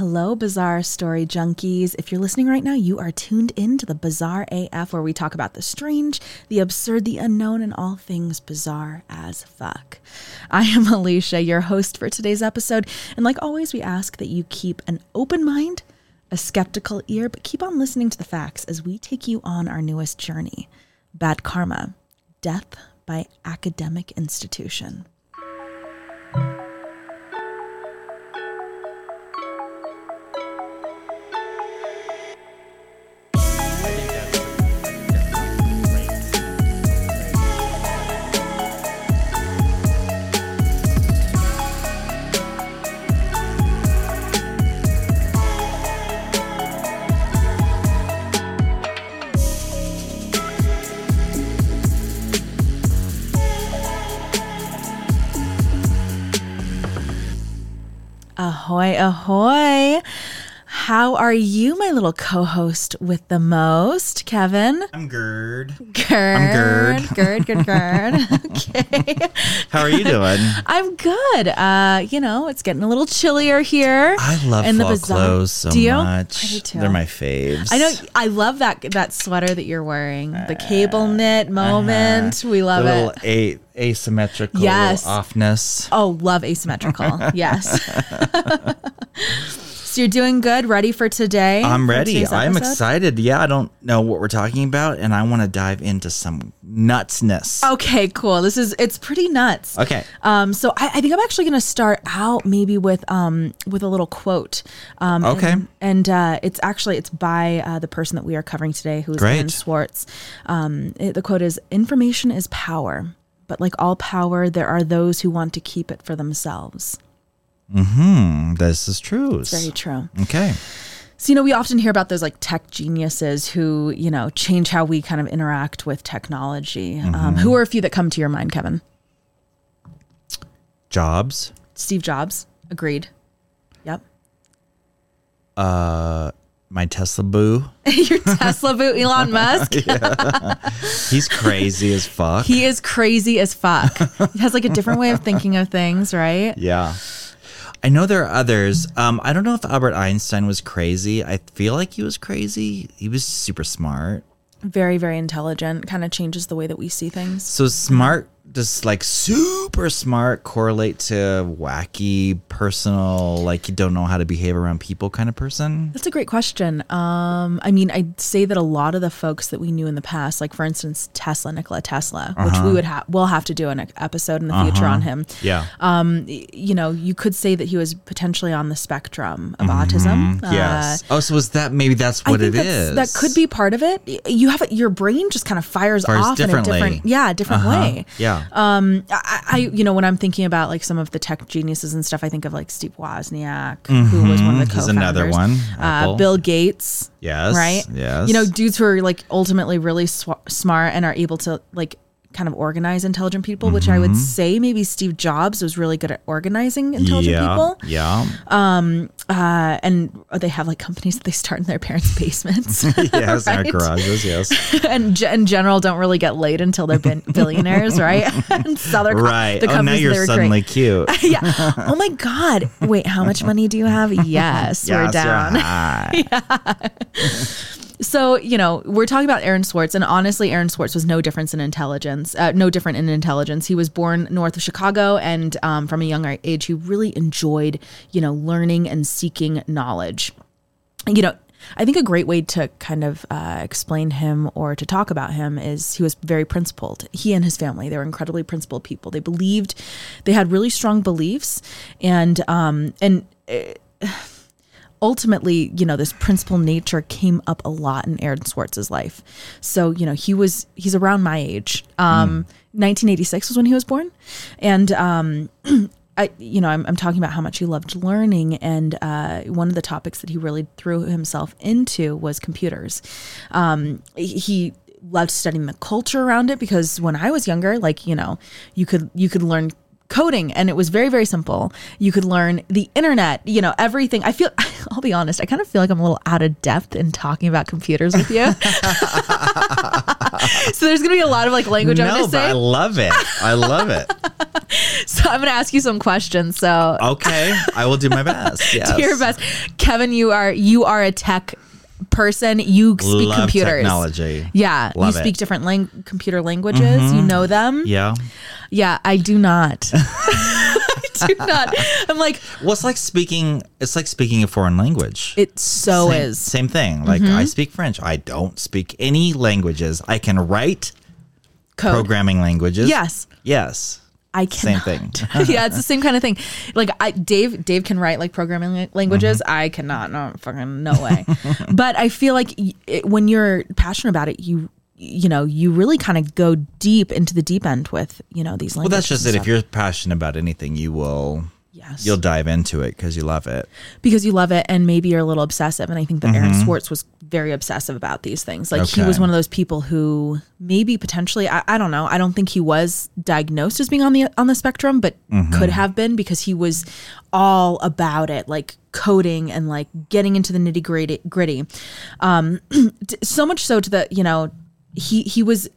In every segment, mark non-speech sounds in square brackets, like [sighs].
hello, bizarre story junkies. If you're listening right now, you are tuned in to the Bizarre AF, where we talk about the strange, the absurd, the unknown, and all things bizarre as fuck. I am Alesha, your host for today's episode, and like always, we ask that you keep an open mind, a skeptical ear, but keep on listening to the facts as we take you on our newest journey Bad Karma, Death by Academic Institution. Ahoy. How are you, my little co host with the most, Kevin? I'm Gerd. Gerd. I'm Gerd. Gerd, Gerd, Gerd. [laughs] okay. How are you doing? I'm good. Uh, you know, it's getting a little chillier here. I love in the fall bizarre- clothes so Do you? much. I do too. They're my faves. I know I love that that sweater that you're wearing. The cable knit moment. We love the little it. a- asymmetrical Yes. offness. Oh, love asymmetrical. yes. [laughs] [laughs] so you're doing good, ready for today? I'm for ready. I'm excited. Yeah, I don't know what we're talking about, and I want to dive into some nutsness. Okay, cool. This is it's pretty nuts. Okay. Um, so I, I think I'm actually going to start out maybe with um with a little quote. Um, Okay. And, and uh, it's actually it's by uh, the person that we are covering today, who's Great. Aaron Swartz. Um, it- the quote is: "Information is power, but like all power, there are those who want to keep it for themselves." Hmm. This is true. Very true. Okay. So, you know, we often hear about those like tech geniuses who, you know, change how we kind of interact with technology. Mm-hmm. Um, who are a few that come to your mind, Kevin? Jobs. Steve Jobs. Agreed. Yep. Uh, my Tesla boo. [laughs] [laughs] Your Tesla boo, Elon Musk. [laughs] He's crazy as fuck. He is crazy as fuck. He has like a different way of thinking of things, right? Yeah. I know there are others. Um, I don't know if Albert Einstein was crazy. I feel like he was crazy. He was super smart. Very, very intelligent. Kind of changes the way that we see things. So smart, just like super smart, correlate to wacky, personal, like you don't know how to behave around people kind of person. That's a great question. Um, I mean, I'd say that a lot of the folks that we knew in the past, like for instance Tesla, Nikola Tesla, which Uh-huh. we would have, we'll have to do an episode in the future on him. Yeah. Um, you know, you could say that he was potentially on the spectrum of autism. Mm-hmm. yes. oh, so is that maybe that's what it is? That could be part of it. You have your brain just kind of fires, Fires off in a different, yeah, different Uh-huh. way. Yeah. Um, I, I, you know, when I'm thinking about like some of the tech geniuses and stuff, I think of like Steve Wozniak, who was one of the co-founders. another one, Uh, Bill Gates. Yes, Right. yes. You know, dudes who are like ultimately really sw- smart and are able to like kind of organize intelligent people, which I would say maybe Steve Jobs was really good at organizing intelligent yeah. people. Yeah. Uh, and they have like companies that they start in their parents' basements. [laughs] yes. Our Right. garages. Yes. [laughs] and in general don't really get laid until they're bin- [laughs] billionaires, right? and sell their co- right. the Oh, now you're suddenly cute. yeah. Oh my God. Wait, how much money do you have? Yes, we're Yes, you're down. hot. So, you know, we're talking about Aaron Swartz, and honestly, Aaron Swartz was no difference in intelligence, uh, no different in intelligence. He was born north of Chicago, and um, from a young age, he really enjoyed, you know, learning and seeking knowledge. You know, I think a great way to kind of uh, explain him or to talk about him is he was very principled. He and his family, they were incredibly principled people. They believed, they had really strong beliefs, and um, and ultimately, you know, this principal nature came up a lot in Aaron Swartz's life. So, you know, he was he's around my age. Um, 1986 was when he was born, and um, [clears throat] I, you know, I'm, I'm talking about how much he loved learning, and uh, one of the topics that he really threw himself into was computers. Um, he loved studying the culture around it because when I was younger, like you know, you could you could learn coding and it was very very simple you could learn the internet you know everything i feel [laughs] i'll be honest i kind of feel like i'm a little out of depth in talking about computers with you [laughs] so there's gonna be a lot of like language i'm gonna but say I love it. I love it. [laughs] so I'm gonna ask you some questions. So Okay, I will do my best. Yes. do your best, Kevin. You are you are a tech person. You speak Love computers. technology. Yeah, Love you it. speak different lang- computer languages. You mm-hmm. know them. Yeah. Yeah, I do not. [laughs] I do not. I'm like, Well, it's like speaking. It's like speaking a foreign language. it so same, is. same thing. Like I speak French. I don't speak any languages. I can write Code. programming languages. Yes. Yes. I can. Same cannot. thing. [laughs] yeah, it's the same kind of thing. Like I, Dave, Dave can write like programming la- languages. Mm-hmm. I cannot. No, fucking no way. [laughs] but I feel like y- it, when you're passionate about it, you, you know, you really kind of go deep into the deep end with you know these languages. Well, that's just it. If you're passionate about anything, you will. yes, You'll dive into it because you love it. because you love it, and maybe you're a little obsessive. And I think that Aaron Swartz was very obsessive about these things. Like he Mm-hmm. Was one of those people who maybe potentially, I, I don't know. I don't think he was diagnosed as being on the on the spectrum, but Mm-hmm. could have been because he was all about it, like coding and like getting into the nitty gritty. Gritty, um, [clears throat] so much so to the you know he he was.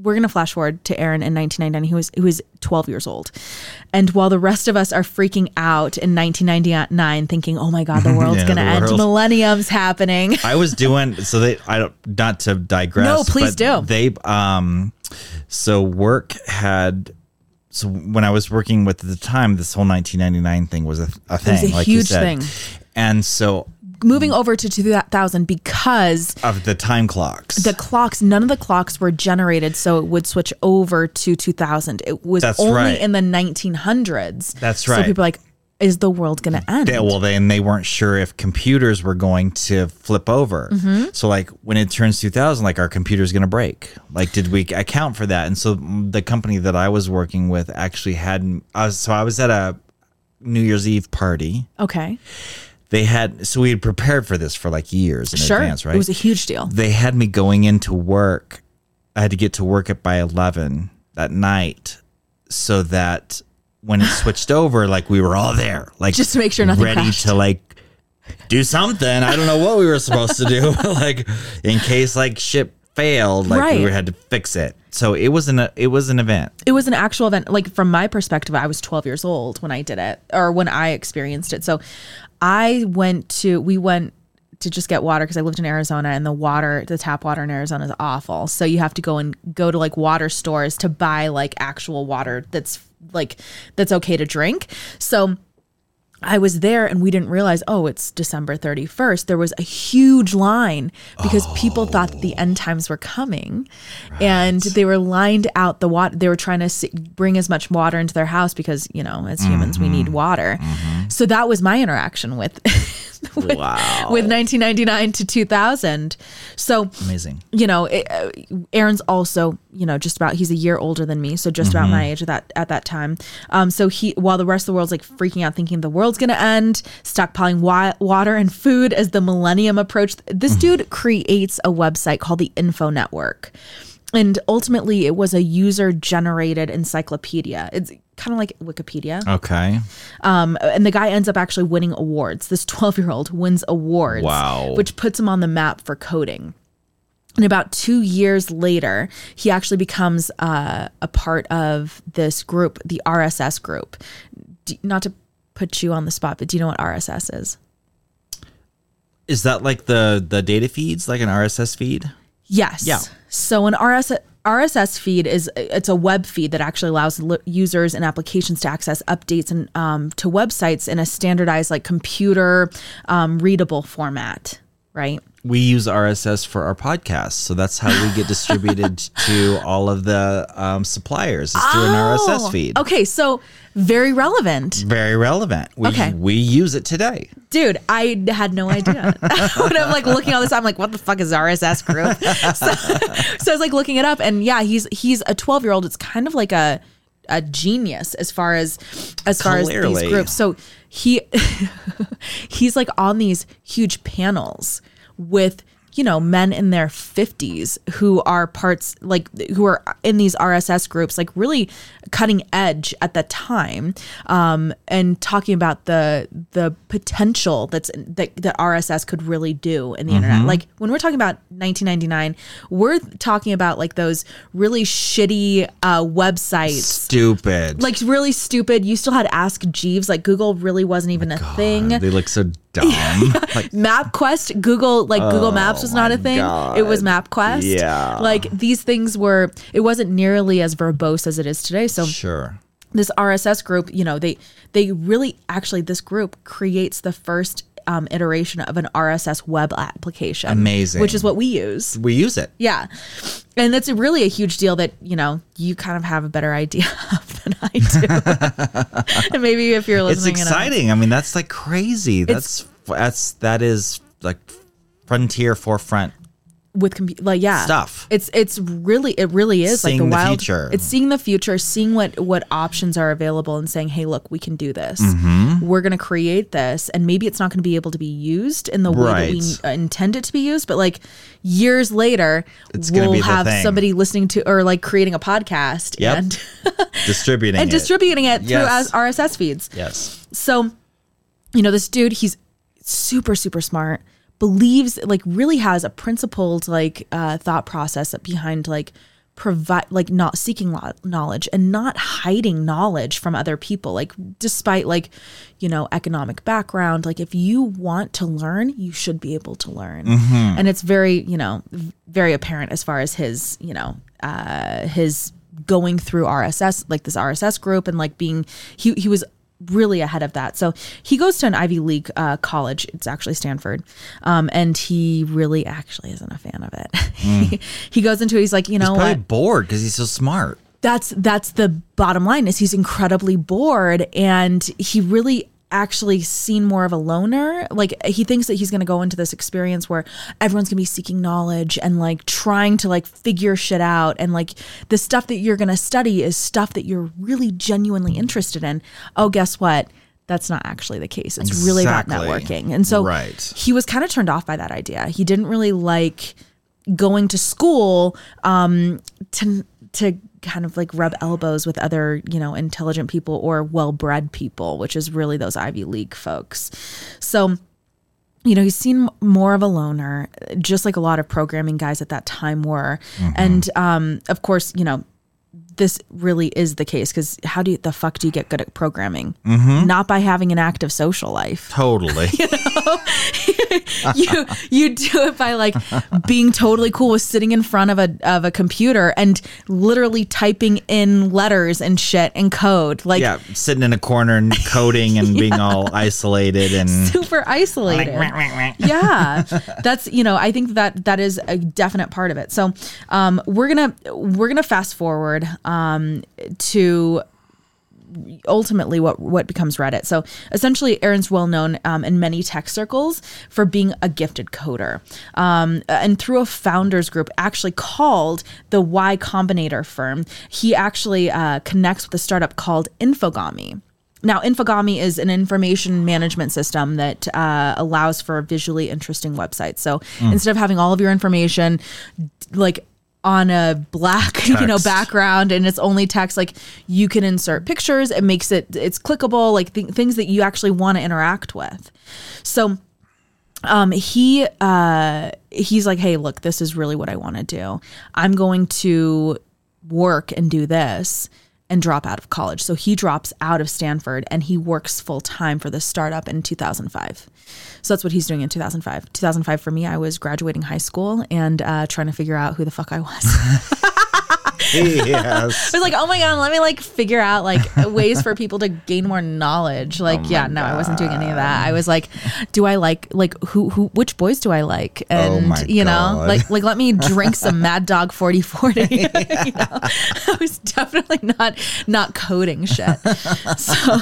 We're gonna flash forward to Aaron in 1999. He was he was 12 years old, and while the rest of us are freaking out in 1999, thinking, "Oh my God, the [laughs] world's Yeah, gonna end, world. millennium's happening." I was doing so they I don't not to digress. No, please but do. They um so work had so when I was working with at the time, this whole 1999 thing was a, a thing, was a like you huge said. thing. And so Moving over to 2000 because of the time clocks, the clocks, none of the clocks were generated, so it would switch over to 2000. It was That's only right. in the 1900s. That's right. So people are like, "Is the world gonna end?" they, well, then they weren't sure if computers were going to flip over. Mm-hmm. So, like when it turns 2000, like our computer's going to break. Like, did we account for that? And so the company that I was working with actually had. Was, so I was at a New Year's Eve party. okay, They had so we had prepared for this for like years in sure. advance, right? It was a huge deal. they had me going into work. I had to get to work at by 11 that night so that when it switched over, like we were all there, like Just to make sure nothing ready crashed. to like do something. I don't know what we were supposed to do, [laughs] like in case like shit failed, like Right. we had to fix it. So it was an it was an event. it was an actual event. Like from my perspective, I was 12 years old when I did it or when I experienced it. So I went to, we went to just get water because I lived in Arizona and the water, the tap water in Arizona is awful. So you have to go and go to like water stores to buy like actual water that's like, that's okay to drink. So I was there and we didn't realize, oh, it's December 31st. There was a huge line because people thought that the end times were coming and they were lined out the water. They were trying to bring as much water into their house because, you know, as humans, we need water. So that was my interaction with, [laughs] with, Wow. with 1999 to 2000. So, Amazing. you know, it, uh, Aaron's also, you know, just about he's a year older than me, so just about my age at that at that time. Um, so he, while the rest of the world's like freaking out, thinking the world's gonna end, stockpiling wa- water and food as the millennium approached. This dude creates a website called the Info Network, and ultimately it was a user generated encyclopedia. It's kind of like Wikipedia. Okay. Um, and the guy ends up actually winning awards. This 12 year old wins awards, Wow. which puts him on the map for coding. And about two years later, he actually becomes uh, a part of this group, the RSS group. Do, not to put you on the spot, but do you know what RSS is? Is that like the the data feeds, like an RSS feed? Yes. Yeah. So an RSS RSS feed is it's a web feed that actually allows li- users and applications to access updates and um, to websites in a standardized like computer um, readable format, right? We use RSS for our podcast, so that's how we get distributed [laughs] to all of the um, suppliers. It's through an RSS Oh, feed. Okay, so very relevant. Very relevant. We, Okay. we use it today. Dude, I had no idea. [laughs] [laughs] when I'm like looking all this, I'm like, what the fuck is RSS group? so, so I was like looking it up, and yeah, he's he's a 12 year old. It's kind of like a a genius as far as as far as these groups. So he he's like on these huge panels with you know, men in their 50s who are parts like who are in these RSS groups, like really cutting edge at the time, um, and talking about the the potential that's that, that RSS could really do in the internet. Like when we're talking about 1999, we're talking about like those really shitty uh, websites Stupid. like really stupid. You still had Ask Jeeves. Like Google really wasn't even a thing. they look so dumb. [laughs] like MapQuest, Google, like Google Maps was not a thing. It was MapQuest. Yeah. Like these things were, it wasn't nearly as verbose as it is today. So sure. this RSS group, you know, they they really actually this group creates the first um, iteration of an RSS web application. Amazing. Which is what we use. We use it. Yeah. And it's a really a huge deal that, you know, you kind of have a better idea [laughs] of than I do. [laughs] and maybe if you're It's listening in a- exciting. I mean, that's like crazy. That's that's that is like frontier forefront with compu- like yeah Stuff. it's it's really it really is Seeing like the the wild future. it's seeing the future seeing what what options are available and saying hey look we can do this Mm-hmm. we're going to create this and maybe it's not going to be able to be used in the way that we intend it to be used but like years later It's we'll have somebody listening to or like creating a podcast Yep. and [laughs] distributing and it. distributing it through Yes. as RSS feeds Yes. so, you know, this dude, he's super, super smart, believes, like, really has a principled, like, uh, thought process behind, like, provide, like, not seeking knowledge and not hiding knowledge from other people. Like, despite, like, you know, economic background, like, if you want to learn, you should be able to learn. And it's very, you know, very apparent as far as his, you know, uh, his going through RSS, like this RSS group, and like being he he was really ahead of that. So he goes to an Ivy League uh, college. It's actually Stanford, um, and he really actually isn't a fan of it. he, [laughs] he goes into it. He's like, you know Probably what? bored because he's so smart. That's that's the bottom line. Is he's incredibly bored, and he really actually seen more of a loner. Like he thinks that he's going to go into this experience where everyone's going to be seeking knowledge and like trying to like figure shit out. And like the stuff that you're going to study is stuff that you're really genuinely interested in. Oh guess what? That's not actually the case. It's really about networking. And so Right. he was kind of turned off by that idea. He didn't really like going to school um to to kind of like rub elbows with other you know intelligent people or well-bred people which is really those ivy league folks. So you know he's seen more of a loner just like a lot of programming guys at that time were. And um of course you know this really is the case because how do you the fuck do you get good at programming? Not by having an active social life. Totally. [laughs] [laughs] you you do it by like being totally cool with sitting in front of a of a computer and literally typing in letters and shit and code like yeah, sitting in a corner and coding and [laughs] being all isolated and super isolated. yeah, that's you know I think that that is a definite part of it. So um, we're gonna we're gonna fast forward um, to ultimately what what becomes Reddit. So essentially, Aaron's well known um, in many tech circles for being a gifted coder, um, and through a founders group actually called the Y Combinator firm, he actually uh, connects with a startup called Infogami. Now, Infogami is an information management system that uh, allows for visually interesting websites. So instead of having all of your information like on a black [laughs] you know background and it's only text like you can insert pictures. It makes it it's clickable like th- things that you actually want to interact with. So um he uh he's like hey look this is really what i want to do. I'm going to work and do this and drop out of college. So he drops out of stanford and he works full time for this startup in 2005 so that's what he's doing in 2005 2005 for me i was graduating high school and uh, trying to figure out who the fuck i was [laughs] [laughs] yes. I was like, oh my god, let me like figure out like ways for people to gain more knowledge. Like, yeah, no, I wasn't doing any of that. I was like, do I like like who who which boys do I like? And my you know, God. like like let me drink some Mad Dog 4040. [laughs] you know? I was definitely not not coding shit. So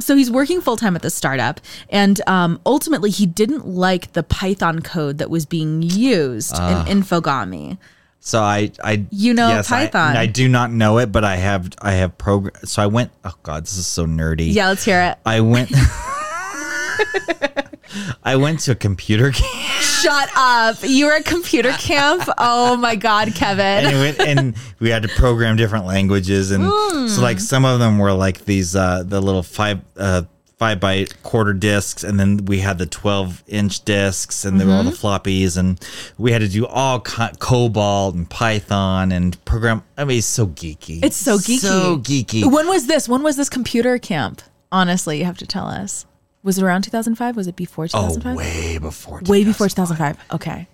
so he's working full time at the startup, and um, ultimately he didn't like the Python code that was being used in Infogami. So I, I, You know yes, Python. I, do not know it, but I have, I have program. So I went. Oh God, this is so nerdy. Yeah, let's hear it. I went. [laughs] I went to a computer camp. Shut up. You were at computer camp? Oh my God, Kevin. and, went, and we had to program different languages and so like some of them were like these uh the little five uh five by quarter discs and then we had the 12 inch discs and there were all the mm-hmm. floppies and we had to do all co- cobalt and python and program i mean it's so geeky It's so geeky. so geeky When was this? When was this computer camp? Honestly, you have to tell us. Was it around 2005? Was it before oh 2005? way before Way before 2005. Okay.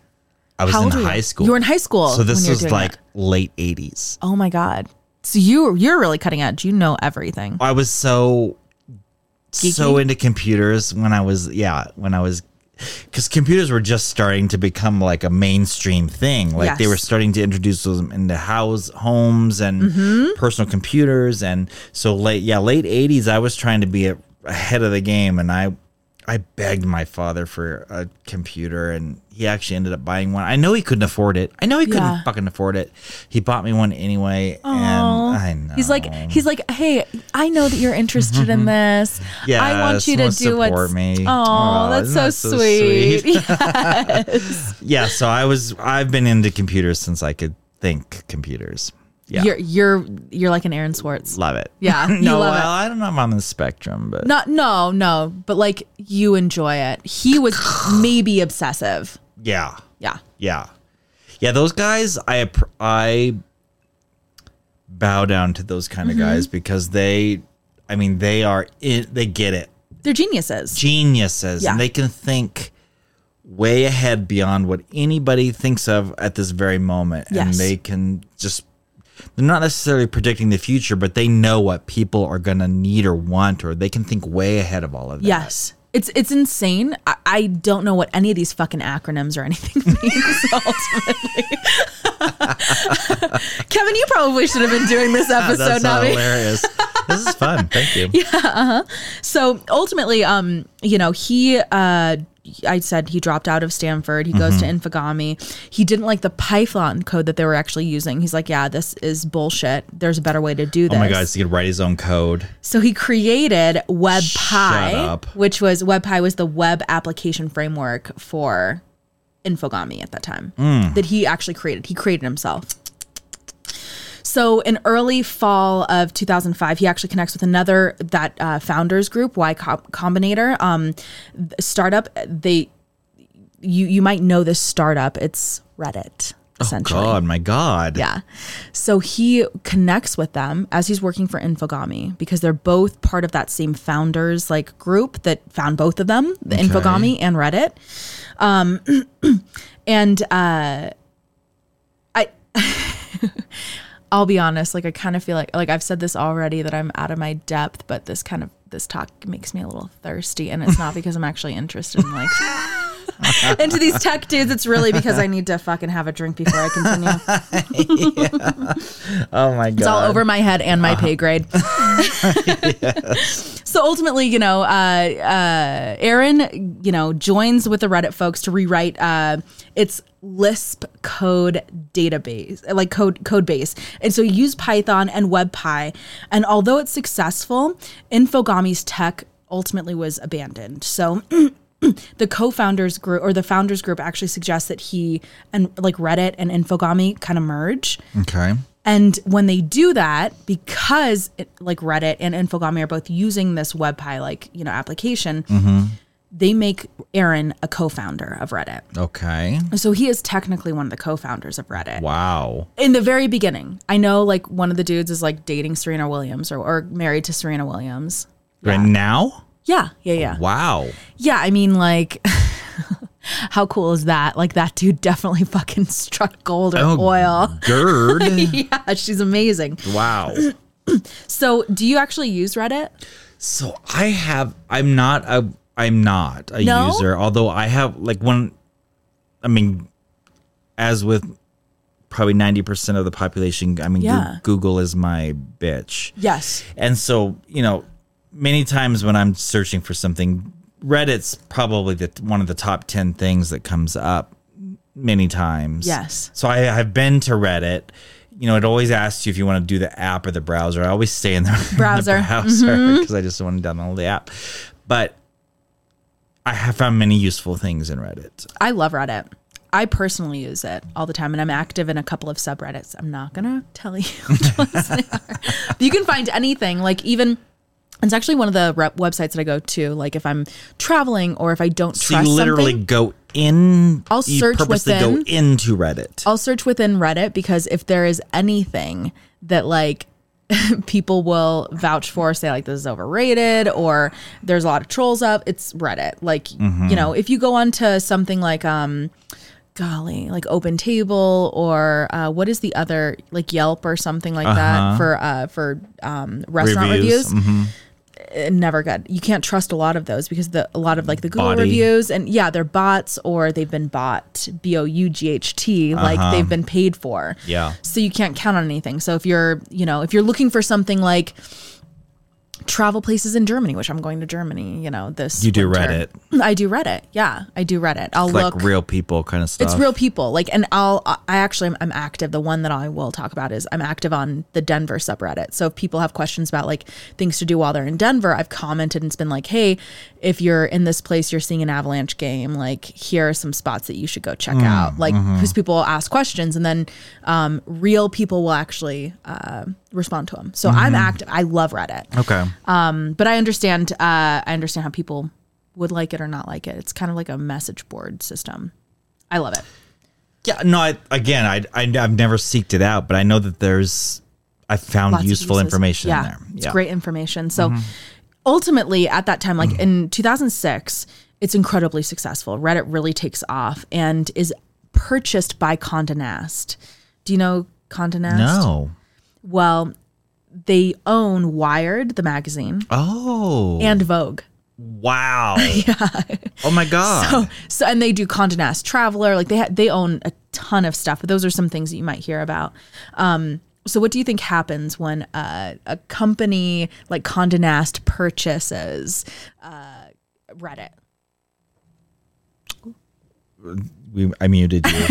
i was How in were you? high school You were in high school. so this was like that. late 80s oh my god. So you you're really cutting edge. You know everything. I was so so into computers when I was yeah when I was because computers were just starting to become like a mainstream thing. Like they were starting to introduce them into house homes and Mm-hmm. personal computers, and so late yeah late eighties I was trying to be a, ahead of the game, and I I begged my father for a computer, and he actually ended up buying one. I know he couldn't afford it. I know he couldn't Yeah. fucking afford it. He bought me one anyway, and I know He's like he's like, "Hey, I know that you're interested in [laughs] this. yeah, I want you to do what's support me. Oh, that's so, that so sweet. sweet? [laughs] yeah, so I was I've been into computers since I could think computers. Yeah. You're you're you're like an Aaron Swartz. love it. Yeah, [laughs] you no, love it. well, I don't know if I'm on the spectrum, but Not no, no, but like you enjoy it. He was [sighs] maybe obsessive. Yeah. Yeah. Yeah. Yeah, those guys I I bow down to those kind Mm-hmm. of guys because they I mean they are in, they get it. They're geniuses. geniuses Yeah. and they can think way ahead beyond what anybody thinks of at this very moment and they can just they're not necessarily predicting the future but they know what people are going to need or want or they can think way ahead of all of that Yes. It's it's insane. I, I don't know what any of these fucking acronyms or anything [laughs] means ultimately. [laughs] Kevin, you probably should have been doing this [laughs] episode, that's hilarious this is fun thank you Yeah. Uh-huh. So ultimately, um, you know, he uh I said he dropped out of Stanford. He goes Mm-hmm. to Infogami. He didn't like the Python code that they were actually using. He's like, yeah, this is bullshit. There's a better way to do this. oh my god so he could write his own code So he created WebPy, which was WebPy was the web application framework for Infogami at that time Mm. that he actually created. He created himself. So in early fall of 2005, he actually connects with another that uh, founders group, Y Combinator, um, startup. They you you might know this startup. It's Reddit. Essentially. god my god Yeah. So he connects with them as he's working for Infogami because they're both part of that same founders like group that found both of them, the Okay. Infogami and Reddit. Um [clears throat] and uh I [laughs] I'll be honest, like I kind of feel like like I've said this already that I'm out of my depth, but this kind of this talk makes me a little thirsty and it's not [laughs] because I'm actually interested in like [laughs] into these tech dudes. It's really because I need to fucking have a drink before I continue. [laughs] oh my god It's all over my head and my pay grade. So ultimately, you know, uh, uh, Aaron, you know, joins with the Reddit folks to rewrite uh, its Lisp code database, like code code base, and so use Python and WebPy. And although it's successful, Infogami's tech ultimately was abandoned. So. [clears throat] the co-founders group or the founders group actually suggests that he and like Reddit and Infogami kind of merge. okay And when they do that, because it, like Reddit and Infogami are both using this WebPy like you know application, mm-hmm. They make Aaron a co-founder of Reddit. okay So he is technically one of the co-founders of Reddit. wow In the very beginning, I know like one of the dudes is like dating Serena Williams or, or married to Serena Williams. right now Yeah, yeah, yeah. wow Yeah, I mean, like, [laughs] how cool is that? Like, that dude definitely fucking struck gold or Oh, oil. Gerd. [laughs] Yeah, she's amazing. wow. [clears throat] So, do you actually use Reddit? So I have. I'm not a. I'm not a No? user. Although I have like one. I mean, as with probably ninety percent of the population, I mean, Yeah. Google is my bitch. Yes. And so you know, many times when I'm searching for something, Reddit's probably the one of the top ten things that comes up many times. Yes. So I have been to Reddit. You know, it always asks you if you want to do the app or the browser. I always stay in the [laughs] Browser. because mm-hmm. I just want to download the app. But I have found many useful things in Reddit. I love Reddit. I personally use it all the time, and I'm active in a couple of subreddits. I'm not gonna tell you [laughs] which ones they are. But you can find anything, like even. It's actually one of the rep websites that I go to, like if I'm traveling or if I don't So trust you literally something. go in. I'll you search purposely within- go into Reddit. I'll search within Reddit because if there is anything that like [laughs] people will vouch for, say like this is overrated or there's a lot of trolls up, it's Reddit. Like Mm-hmm. you know, if you go onto something like um golly, like Open Table or uh, what is the other like Yelp or something like that for uh for um restaurant reviews. Mhm. uh, never good. You can't trust a lot of those because the a lot of like the Google Body. reviews and yeah, they're bots or they've been bought, B O U G H T, like uh-huh. they've been paid for. Yeah. So you can't count on anything. So if you're, you know, if you're looking for something like travel places in Germany, which I'm going to Germany, you know, this You do winter. I do Reddit. Yeah, I do Reddit. I'll Like look real people kind of stuff. it's real people. Like, and I'll, I actually, I'm, I'm active. The one that I will talk about is I'm active on the Denver subreddit. So if people have questions about like things to do while they're in Denver, I've commented and it's been like, hey, if you're in this place, you're seeing an Avalanche game, like here are some spots that you should go check out. Like, because people will ask questions and then um, real people will actually uh, respond to them. So I'm active. I love Reddit. Okay. Um, But I understand, uh, I understand how people would like it or not like it. It's kind of like a message board system. I love it. Yeah, no, I, again, I, I, I've never seeked it out, but I know that there's, I found lots useful information yeah, in there. It's great information. So ultimately, at that time, like in 2006, it's incredibly successful. Reddit really takes off and is purchased by Condé Nast. Do you know Condé Nast? No. Well, they own Wired, the magazine, Oh. and Vogue. wow. [laughs] yeah. Oh my God. So, so and they do Condé Nast Traveler. Like they ha- they own a ton of stuff. But those are some things that you might hear about. Um, so what do you think happens when uh, a company like Condé Nast purchases uh, Reddit? we, I muted you. [laughs]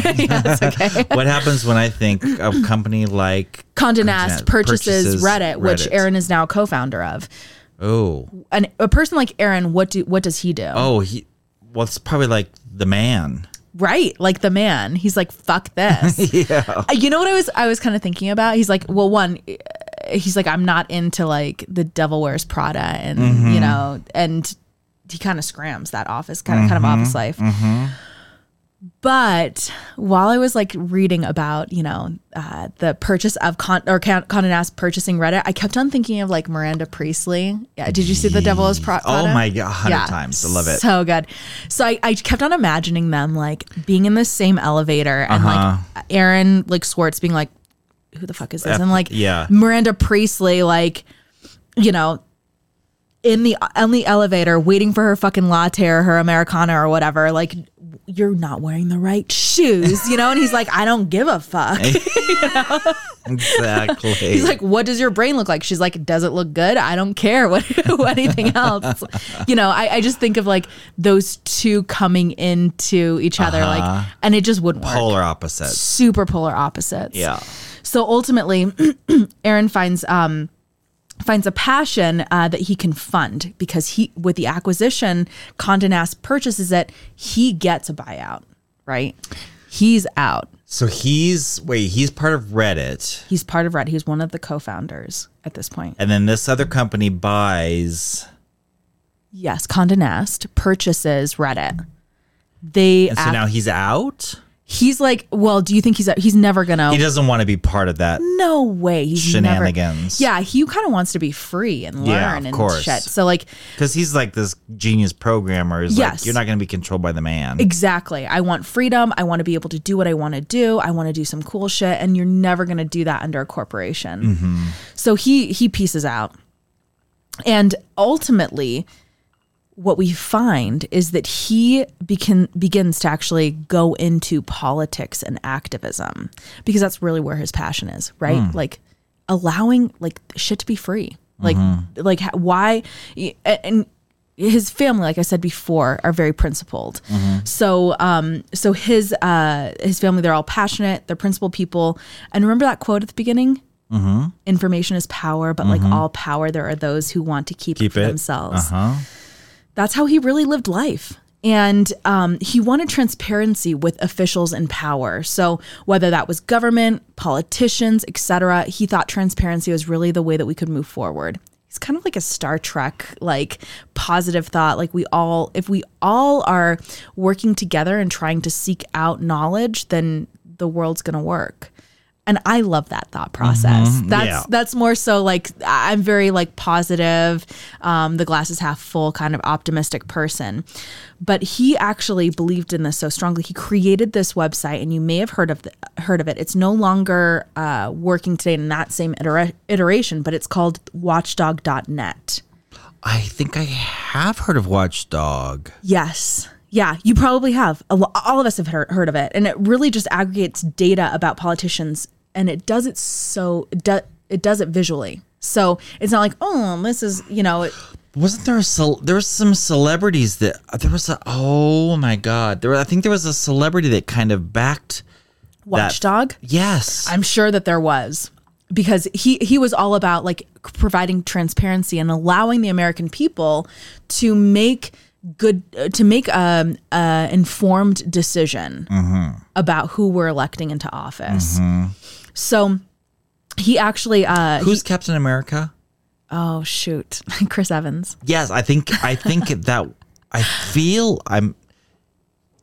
Okay. [laughs] what happens when I think of a company like Condé Nast purchases, purchases Reddit, which Aaron is now co-founder of. oh And a person like Aaron, what do what does he do? oh he well it's probably like the man. Right, like the man. He's like, "Fuck this." [laughs] yeah. Uh, you know what I was I was kind of thinking about? He's like, well, one, uh, he's like, I'm not into like the Devil Wears Prada, and you mm-hmm. know, and he kind of scrams that office kind of kind of office life. Mm-hmm. But while I was like reading about, you know, uh, the purchase of Con or Con- Condé Nast purchasing Reddit, I kept on thinking of like Miranda Priestly. Yeah, did you see the Devil Wears Pro-? Oh my god, a hundred times. I love it. So good. So I, I kept on imagining them like being in the same elevator and like Aaron like Swartz being like, who the fuck is this? And like yeah. Miranda Priestly like, you know, in the on the elevator waiting for her fucking latte or her americana or whatever, like you're not wearing the right shoes, you know? And he's like, I don't give a fuck. [laughs] exactly. He's like, "What does your brain look like?" She's like, "Does it look good? I don't care what [laughs] anything else." you know, I, I just think of like those two coming into each other, like, and it just wouldn't work. polar opposites. Super polar opposites. Yeah. So ultimately, [clears throat] Aaron finds um finds a passion uh, that he can fund because he with the acquisition, Condé Nast purchases it. He gets a buyout, right? He's out. So he's wait, he's part of Reddit, He's part of Reddit He's one of the co-founders at this point. and then this other company buys. Yes, Condé Nast purchases Reddit. They And so act- now he's out. He's like, well, do you think he's he's never gonna? He doesn't want to be part of that. no way. He's Shenanigans. Never, yeah, he kind of wants to be free and learn Yeah, of and course. shit. So like, Because he's like this genius programmer. Is Yes. like you're not going to be controlled by the man. exactly. I want freedom. I want to be able to do what I want to do. I want to do some cool shit, and you're never gonna do that under a corporation. Mm-hmm. So he he pieces out, and ultimately. What we find is that he begin, begins to actually go into politics and activism because that's really where his passion is, right? Hmm. Like allowing like shit to be free. Like Mm-hmm. like why and his family like I said before are very principled. Mm-hmm. So um so his uh his family they're all passionate, they're principled people. And remember that quote at the beginning? Mm-hmm. Information is power, but like all power there are those who want to keep, Keep it for it. themselves Uh huh. That's how he really lived life. and um, he wanted transparency with officials in power. So whether that was government, politicians, etc., he thought transparency was really the way that we could move forward. He's kind of like a Star Trek, like positive thought. Like we all, if we all are working together and trying to seek out knowledge, then the world's going to work and I love that thought process. That's Yeah. that's more so like I'm very like positive, um, the glass is half full kind of optimistic person. But he actually believed in this so strongly. He created this website, and you may have heard of the, heard of it. It's no longer uh, working today in that same itera- iteration, but it's called Watchdog.net. I think I have heard of Watchdog. Yes. Yeah, you probably have. All of us have heard, heard of it. And it really just aggregates data about politicians and it does it so it, do, it does it visually. So it's not like, oh, this is, you know, it, Wasn't there a cel- there was some celebrities that there was a oh my god there I think there was a celebrity that kind of backed watchdog. yes I'm sure that there was because he he was all about like providing transparency and allowing the American people to make good uh, to make um uh informed decision about who we're electing into office. So he actually uh who's Captain America? Oh shoot. [laughs] Chris Evans. yes I think I think [laughs] that I feel I'm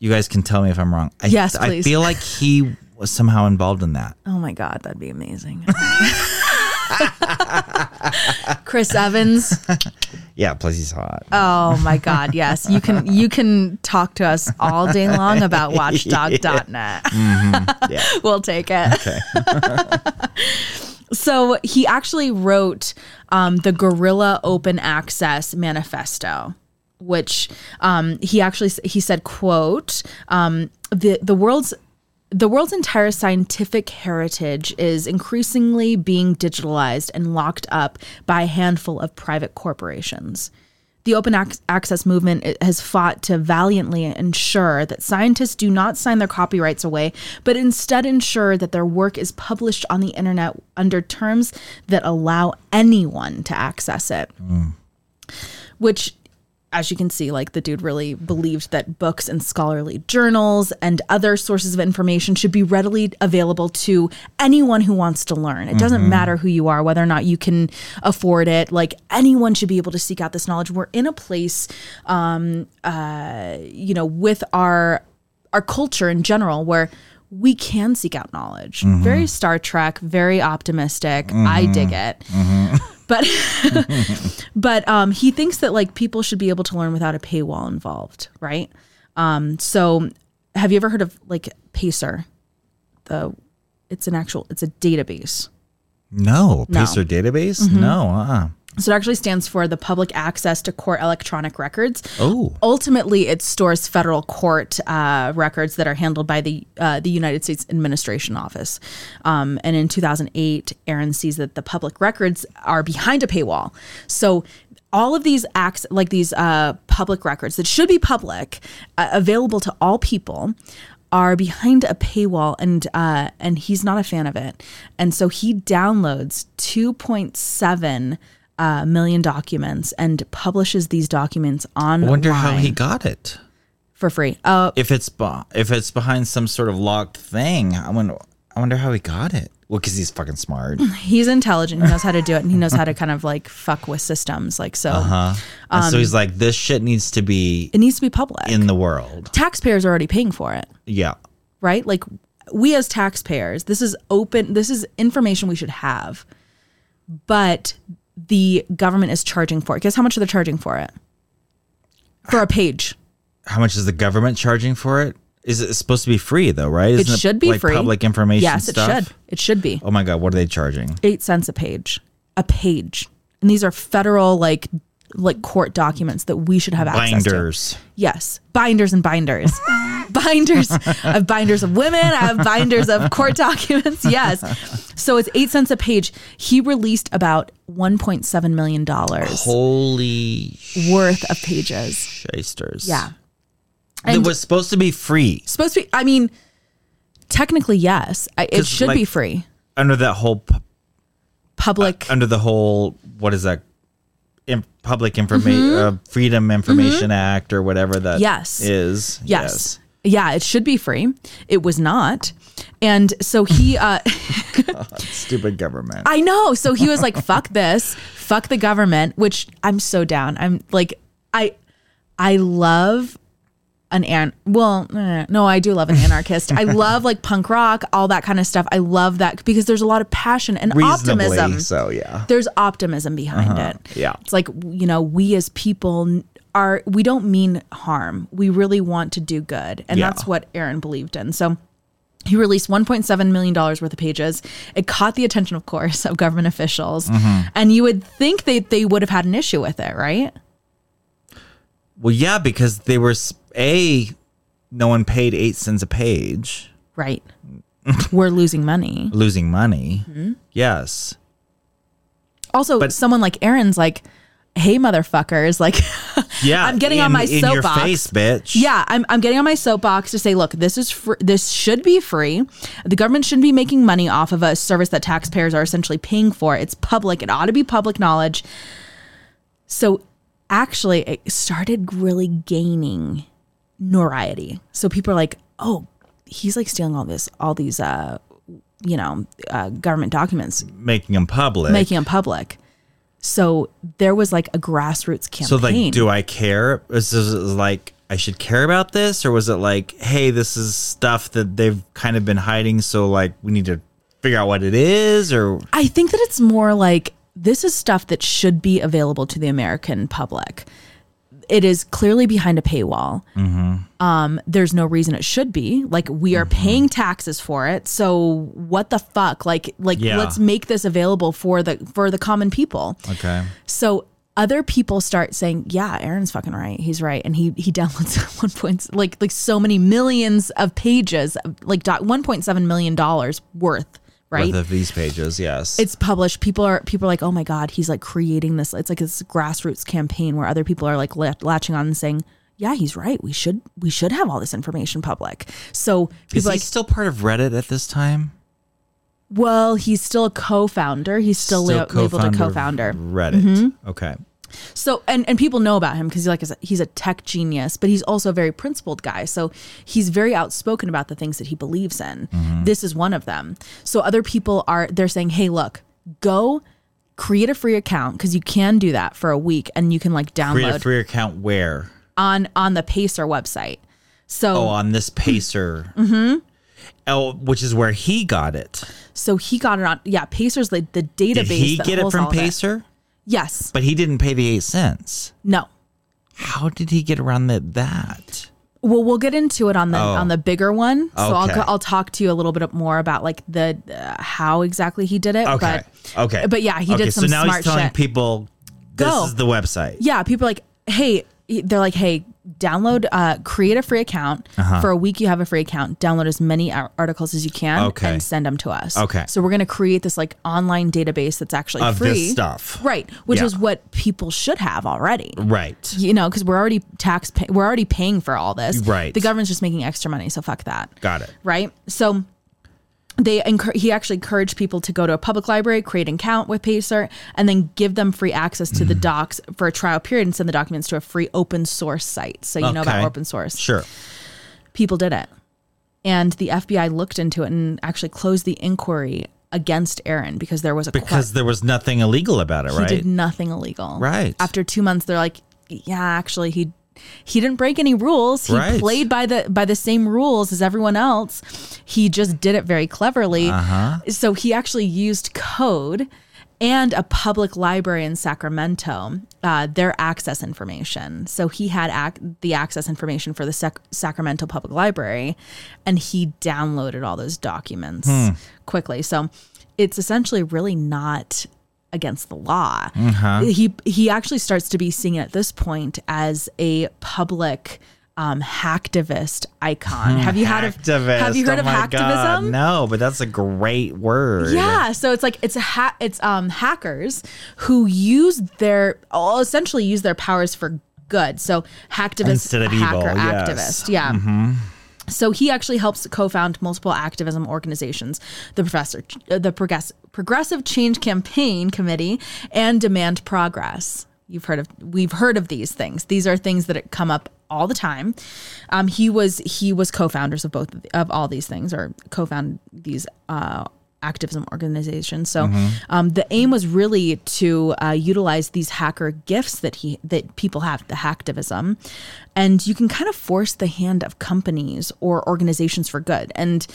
you guys can tell me if I'm wrong. I, Yes, I feel like he was somehow involved in that. Oh my god, that'd be amazing. [laughs] [laughs] Chris Evans. yeah plus he's hot Oh my God, yes. You can you can talk to us all day long about watchdog.net. [laughs] yeah [laughs] we'll take it. Okay. so he actually wrote um, the Guerrilla Open Access Manifesto, which um, he actually he said, "quote um, the the world's." The world's entire scientific heritage is increasingly being digitalized and locked up by a handful of private corporations. The open ac- access movement has fought to valiantly ensure that scientists do not sign their copyrights away, but instead ensure that their work is published on the internet under terms that allow anyone to access it. Mm. Which, as you can see, like the dude really believed that books and scholarly journals and other sources of information should be readily available to anyone who wants to learn. It doesn't matter who you are, whether or not you can afford it. Like anyone should be able to seek out this knowledge. We're in a place, um, uh, you know, with our our culture in general where we can seek out knowledge. Very Star Trek, very optimistic. I dig it. [laughs] But [laughs] but um, he thinks that like people should be able to learn without a paywall involved, right? Um, so have you ever heard of like Pacer? The it's an actual it's a database. no No. Mm-hmm. Pacer database no uh So it actually stands for the Public Access to Court Electronic Records. oh Ultimately, it stores federal court uh, records that are handled by the uh, the United States Administration Office. Um, and in 2008, Aaron sees that the public records are behind a paywall. So all of these acts, like these uh, public records that should be public, uh, available to all people, are behind a paywall, and uh, and he's not a fan of it. And so he downloads 2.7 uh, million documents and publishes these documents on I wonder how he got it for free. Uh, if it's be- if it's behind some sort of locked thing, I wonder I wonder how he got it. Well, because he's fucking smart. [laughs] he's intelligent. He knows how to do it, and he knows how to kind of like fuck with systems. Like so, Uh-huh. And so he's like, this shit needs to be it needs to be public. in the world. Taxpayers are already paying for it, Yeah. right? Like we as taxpayers, this is open. This is information we should have, but the government is charging for it. Guess how much are they're charging for it? For a page. How much is the government charging for it? Is it supposed to be free though? Right? It Isn't should be like free. Public information. Yes, stuff? it should. It should be. Oh my god, what are they charging? eight cents a page a page and these are federal like like court documents that we should have access to Binders. yes binders and binders [laughs] binders I have [laughs] binders of women i have binders of court documents yes so it's eight cents a page he released about 1.7 million dollars Holy worth of pages shysters. yeah it And- was supposed to be free supposed to be i mean technically yes It it should be free under that whole pu- public under the whole what is that in, Public Information uh, Freedom Information Act or whatever that Mm-hmm. Yes. is. Yes. Yeah, it should be free. It was not. And so he uh [laughs] Stupid government. I know. So he was like, fuck this, fuck the government, which I'm so down. I'm like, I, I love an an well, eh, no, I do love an anarchist. I [laughs] love like punk rock, all that kind of stuff. I love that because there's a lot of passion and Reasonably optimism. so, yeah. There's optimism behind it. Yeah. It's like, you know, we as people are, we don't mean harm. We really want to do good. And Yeah. that's what Aaron believed in. So he released $1.7 million worth of pages. It caught the attention, of course, of government officials. Mm-hmm. And you would think they, they would have had an issue with it, right? Well, yeah, because they were A, no one paid eight cents a page, Right. We're losing money. losing money. Mm-hmm. Yes, Also, But- someone like Aaron's like, hey, motherfuckers, like, [laughs] yeah. I'm getting on my in your soapbox. face, bitch. Yeah, I'm, I'm getting on my soapbox to say, look, this is fr- this should be free. The government shouldn't be making money off of a service that taxpayers are essentially paying for. It's public. It ought to be public knowledge. So actually, it started really gaining notoriety. So people are like, oh, he's like stealing all this, all these, uh, you know, uh, government documents, making them public. making them public. So there was like a grassroots campaign. so, like, do I care? Is this like I should care about this, or was it like, hey, this is stuff that they've kind of been hiding, so like we need to figure out what it is, or I think that it's more like this is stuff that should be available to the American public. It is clearly behind a paywall. Mm-hmm. Um, there's no reason it should be. Like we are paying taxes for it, so what the fuck? Like, like Yeah. let's make this available for the for the common people. okay, So other people start saying, "Yeah, Aaron's fucking right. He's right." And he he downloads [laughs] one point like like so many millions of pages, like one point seven million dollars worth, right? Of these pages, yes. it's published. People are people are like, oh my god, he's like creating this. It's like this grassroots campaign where other people are like la- latching on and saying, yeah, he's right. We should we should have all this information public. So is he like, still part of Reddit at this time? well, he's still a co-founder. He's still, la- labeled a co-founder. of Reddit. Mm-hmm. Okay. So and and people know about him because he's like he's a tech genius, but he's also a very principled guy. So he's very outspoken about the things that he believes in. This is one of them. So other people are they're saying, "Hey, look, go create a free account because you can do that for a week and you can like Create download a free account where? on on the Pacer website." So Oh, on this Pacer. [laughs] Mm-hmm. Oh, which is where he got it. so he got it on yeah, Pacer's like the database Did he get it from Pacer? Yes. But he didn't pay the eight cents. No. How did he get around that? That Well, we'll get into it on the Oh. on the bigger one. So Okay. I'll I'll talk to you a little bit more about like the uh, how exactly he did it. okay? But okay, but yeah, he okay, did some so now smart he's telling shit. people this Go. is the website. yeah, people are like, hey, they're like, hey, download, uh, create a free account for a week. You have a free account. Download as many ar- articles as you can Okay. and send them to us. Okay. So we're gonna create this like online database that's actually Of free this stuff. right? Which Yeah. is what people should have already. Right. You know, because we're already tax, pay- we're already paying for all this. Right. The government's just making extra money, so fuck that. Got it. right? So they he actually encouraged people to go to a public library, create an account with Pacer, and then give them free access to the Mm-hmm. docs for a trial period and send the documents to a free open source site. So you know about open source. Sure. People did it. And the FBI looked into it and actually closed the inquiry against Aaron because there was a Because there was nothing illegal about it, he right? did nothing illegal. Right. After two months, they're like, yeah, actually, he he didn't break any rules. He Right. played by the by the same rules as everyone else. He just did it very cleverly. Uh-huh. So he actually used code and a public library in Sacramento, uh, their access information. So he had ac- the access information for the Sac- Sacramento Public Library, and he downloaded all those documents Hmm. quickly. So it's essentially really not against the law. Uh-huh. He he actually starts to be seen at this point as a public um, hacktivist icon. Have you had of Have you heard oh of hacktivism? God, No, but that's a great word. Yeah, so it's like it's a ha- it's um hackers who use their all essentially use their powers for good. So hacktivist Instead of hacker evil, yes. activist. Yeah. So he actually helps co-found multiple activism organizations, the professor, uh, the Progress, Progressive Change Campaign Committee, and Demand Progress, You've heard of we've heard of these things. These are things that come up all the time. Um, he was he was co-founders of both of all these things, or co-found these uh, activism organizations. So um, the aim was really to uh, utilize these hacker gifts that he that people have, the hacktivism, and you can kind of force the hand of companies or organizations for good and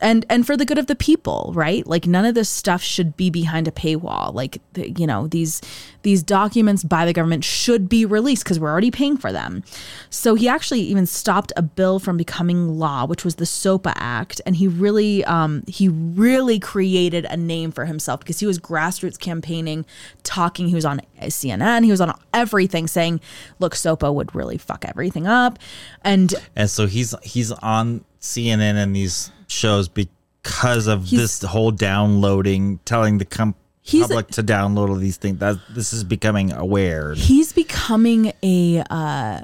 and and for the good of the people, right? Like none of this stuff should be behind a paywall. Like the, you know these these documents by the government should be released because we're already paying for them. So he actually even stopped a bill from becoming law, which was the SOPA Act, and he really um, he really created a name for himself because he was grassroots campaigning, talking. He was on CNN, he was on everything, saying, "Look, SOPA would really fuck everything up," and And so he's he's on CNN and these shows because of this whole downloading, telling the com- He's- public to download all these things. That this is becoming aware. he's becoming a uh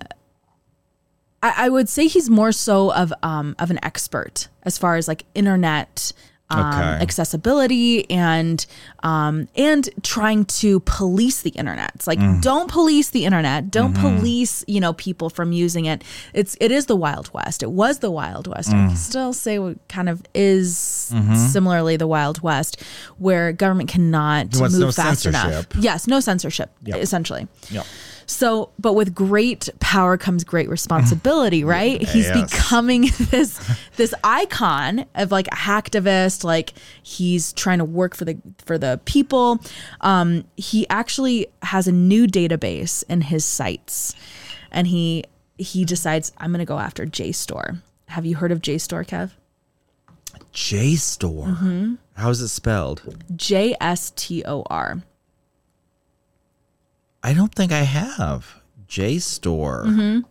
I, I would say he's more so of um of an expert as far as like internet um, Okay. accessibility and um and trying to police the internet. It's like Mm. don't police the internet. Don't Mm-hmm. police, you know, people from using it. It's it is the Wild West. It was the Wild West. Mm. I can still say what kind of is Mm-hmm. similarly the Wild West, where government cannot move no fast enough. censorship. Yes, no censorship, Yep. essentially. Yep. So, but with great power comes great responsibility, [laughs] right? He's becoming [laughs] this [laughs] this icon of like a hacktivist, like he's trying to work for the for the people. Um, he actually has a new database in his sites, and he he decides I'm going to go after JSTOR. Have you heard of JSTOR, Kev? JSTOR. Mm-hmm. How is it spelled? J S T O R. I don't think I have. JSTOR.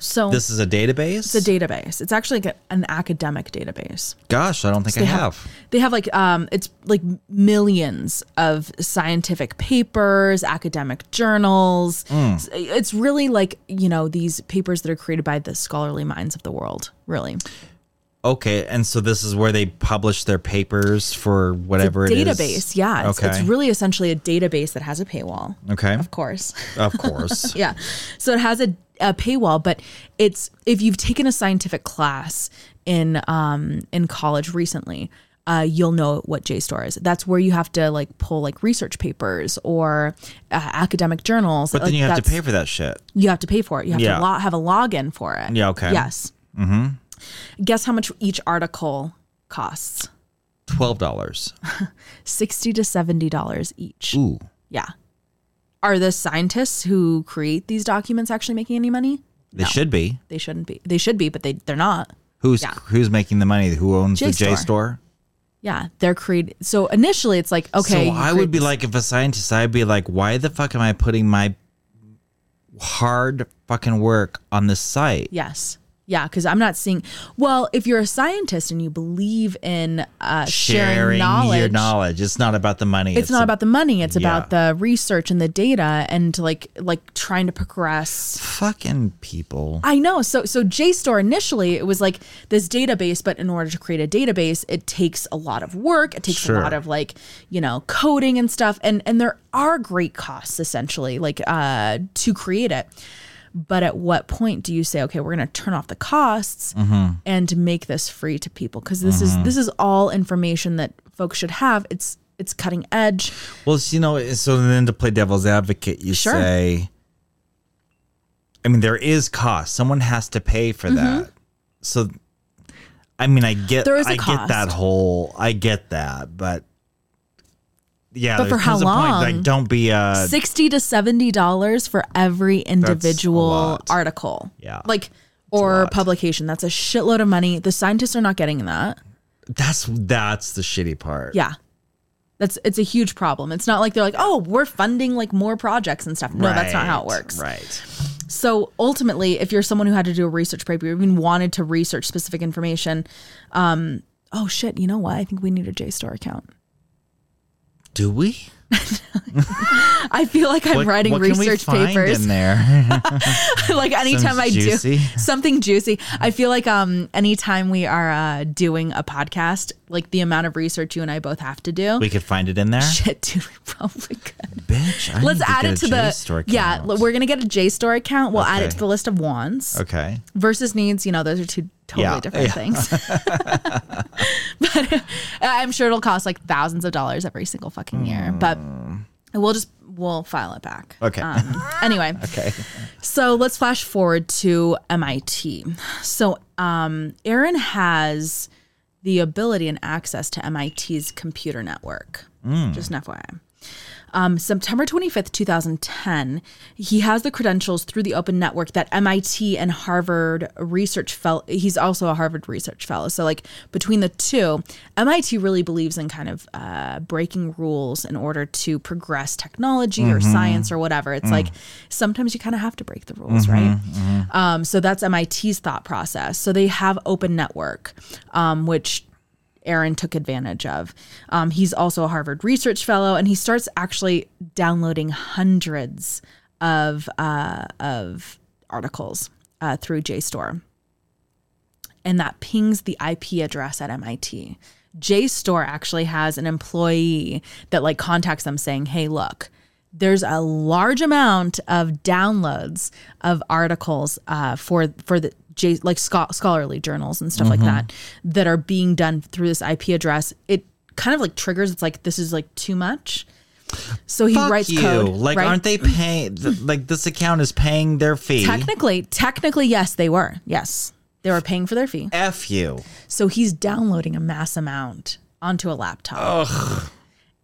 So This is a database? it's a database. It's actually like a- an academic database. Gosh, I don't think I they have. they have like um it's like millions of scientific papers academic journals. It's- it's really like you know these papers that are created by the scholarly minds of the world really Okay, and so this is where they publish their papers for whatever it is. database yeah it's, Okay. it's really essentially a database that has a paywall Okay. of course Of course. [laughs] yeah so it has a, a paywall but it's if you've taken a scientific class in um in college recently uh, you'll know what JSTOR is. That's where you have to like pull like research papers or uh, academic journals. But then you have to pay for that shit. You have to pay for it. You have Yeah. to lo- have a login for it. Yeah, okay. Yes. Mm-hmm. Guess how much each article costs? Twelve dollars. [laughs] Sixty to seventy dollars each. Ooh. Yeah. Are the scientists who create these documents actually making any money? They should be. They shouldn't be. They should be, but they they're not. Who's Yeah. who's making the money? Who owns the JSTOR. JSTOR? Yeah, they're created. So initially, it's like okay. so I would be this- like, if a scientist, I'd be like, why the fuck am I putting my hard fucking work on this site? yes. Yeah, because I'm not seeing. Well, if you're a scientist and you believe in uh, sharing, knowledge, your knowledge. It's not about the money. it's not about the money. It's Yeah. about the research and the data and like like trying to progress. fucking people. I know. So so JSTOR initially it was like this database, but in order to create a database, it takes a lot of work. It takes Sure. a lot of like you know coding and stuff, and and there are great costs essentially like uh to create it. But at what point do you say, okay, we're going to turn off the costs Mm-hmm. and make this free to people? Because this is this is all information that folks should have. It's it's cutting edge. Well, you know, so then to play devil's advocate, you Sure. say, I mean, there is cost. Someone has to pay for that. So, I mean, I get, Mm-hmm. There is a I get that whole, I get that, but yeah, But for how long? like, don't be uh sixty to seventy dollars for every individual article. Yeah. like or publication. That's a shitload of money. The scientists are not getting that. That's that's the shitty part. Yeah. That's it's a huge problem. It's not like they're like, oh, we're funding like more projects and stuff. No, that's not how it works. Right. So ultimately, if you're someone who had to do a research paper, you even wanted to research specific information, um, oh shit, you know what? I think we need a JSTOR account. Do we? [laughs] I feel like I'm What- writing what research papers. in there. [laughs] like anytime I juicy? do something juicy, I feel like um anytime we are uh, doing a podcast, like the amount of research you and I both have to do. we could find it in there. Shit, dude, we probably could. Bitch, I Let's need add get it to the yeah. We're gonna get a JSTOR account. We'll add it to the list of wants. okay. versus needs, you know, those are two totally Yeah, different yeah. things. [laughs] but uh, I'm sure it'll cost like thousands of dollars every single fucking year. But we'll just we'll file it back. Okay. Um, anyway, [laughs] Okay. so let's flash forward to MIT. So um, Aaron has the ability and access to MIT's computer network. Just an FYI. Um, September 25th, 2010, he has the credentials through the open network that MIT and Harvard research fellow. He's also a Harvard research fellow. So, like, between the two, MIT really believes in kind of uh, breaking rules in order to progress technology or science or whatever. It's like sometimes you kind of have to break the rules, right? Um, so, that's MIT's thought process. So, they have open network, um, which Aaron took advantage of. Um, he's also a Harvard Research Fellow, and he starts actually downloading hundreds of uh, of articles uh, through JSTOR, and that pings the IP address at MIT. JSTOR actually has an employee that like contacts them saying, "Hey, look." There's a large amount of downloads of articles uh, for for the J, like scho- scholarly journals and stuff like mm-hmm. that that are being done through this IP address. It kind of like triggers. It's like this is like too much. So he Fuck writes you. code. like, right? aren't they paying? th- like, this account is paying their fee. technically? Technically, yes, they were. Yes, they were paying for their fee. F you. So he's downloading a mass amount onto a laptop. Ugh.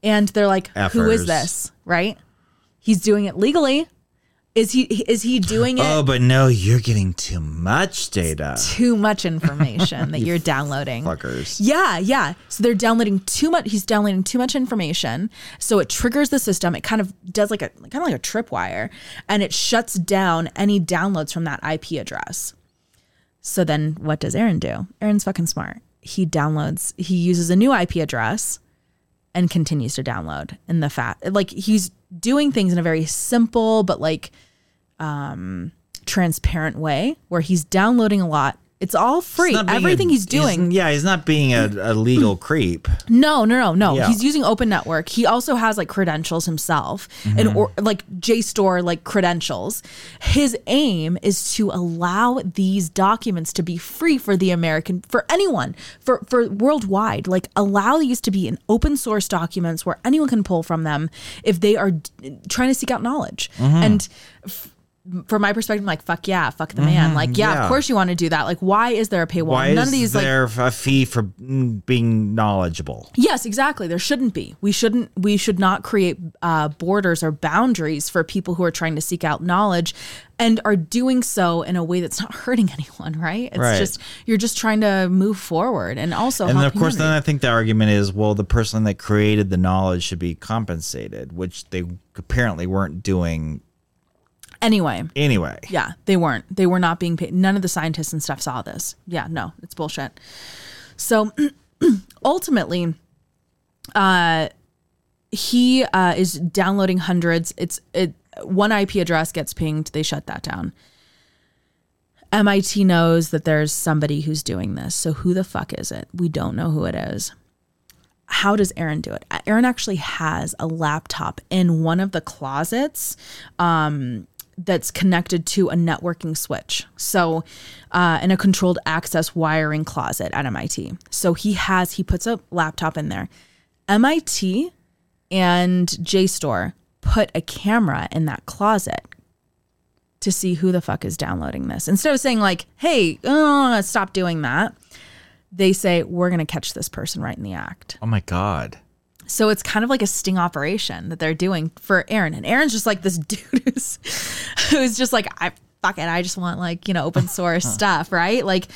And they're like, "Who is this?" Right? He's doing it legally. Is he is he doing it Oh, but no, you're getting too much data. too much information that [laughs] you're downloading? Fuckers. Yeah, yeah. So they're downloading too much. He's downloading too much information. So it triggers the system. It kind of does like a kind of like a tripwire, and it shuts down any downloads from that IP address. So then, what does Aaron do? Aaron's fucking smart. He downloads. He uses a new IP address, and continues to download in the fat. Like he's doing things in a very simple but like um transparent way, where he's downloading a lot. It's all free. Everything a- he's doing. yeah, he's not being a, a legal hmm. creep. No, no, no, no. Yeah. He's using open network. He also has like credentials himself and mm-hmm. or like JSTOR like credentials. His aim is to allow these documents to be free for the American for anyone, for for worldwide. Like allow these to be in open source documents where anyone can pull from them if they are trying to seek out knowledge. Mm-hmm. And f- from my perspective, I'm like, fuck yeah, fuck the man. Like, yeah, yeah. of course you want to do that. Like, why is there a paywall? Why None is of these like there a fee for being knowledgeable? Yes, exactly. There shouldn't be. We shouldn't. We should not create uh, borders or boundaries for people who are trying to seek out knowledge, and are doing so in a way that's not [laughs] hurting anyone. Right? It's Right. just you're just trying to move forward, and also And of course, then. I think the argument is, well, the person that created the knowledge should be compensated, which they apparently weren't doing anyway. anyway. Yeah, they weren't. They were not being paid. None of the scientists and stuff saw this. Yeah, no, it's bullshit. So [clears throat] ultimately, uh, he uh, is downloading hundreds. It's it one IP address gets pinged. They shut that down. MIT knows that there's somebody who's doing this. So who the fuck is it? We don't know who it is. How does Aaron do it? Aaron actually has a laptop in one of the closets um, that's connected to a networking switch. So, uh, in a controlled access wiring closet at MIT. So he has he puts a laptop in there. MIT and JSTOR put a camera in that closet to see who the fuck is downloading this. Instead of saying like, "Hey, uh, stop doing that," they say, "We're going to catch this person right in the act." Oh my god. So it's kind of like a sting operation that they're doing for Aaron. And Aaron's just like this [laughs] dude who's, who's just like, I fuck it. I just want like, you know, open source [laughs] stuff, right? Like,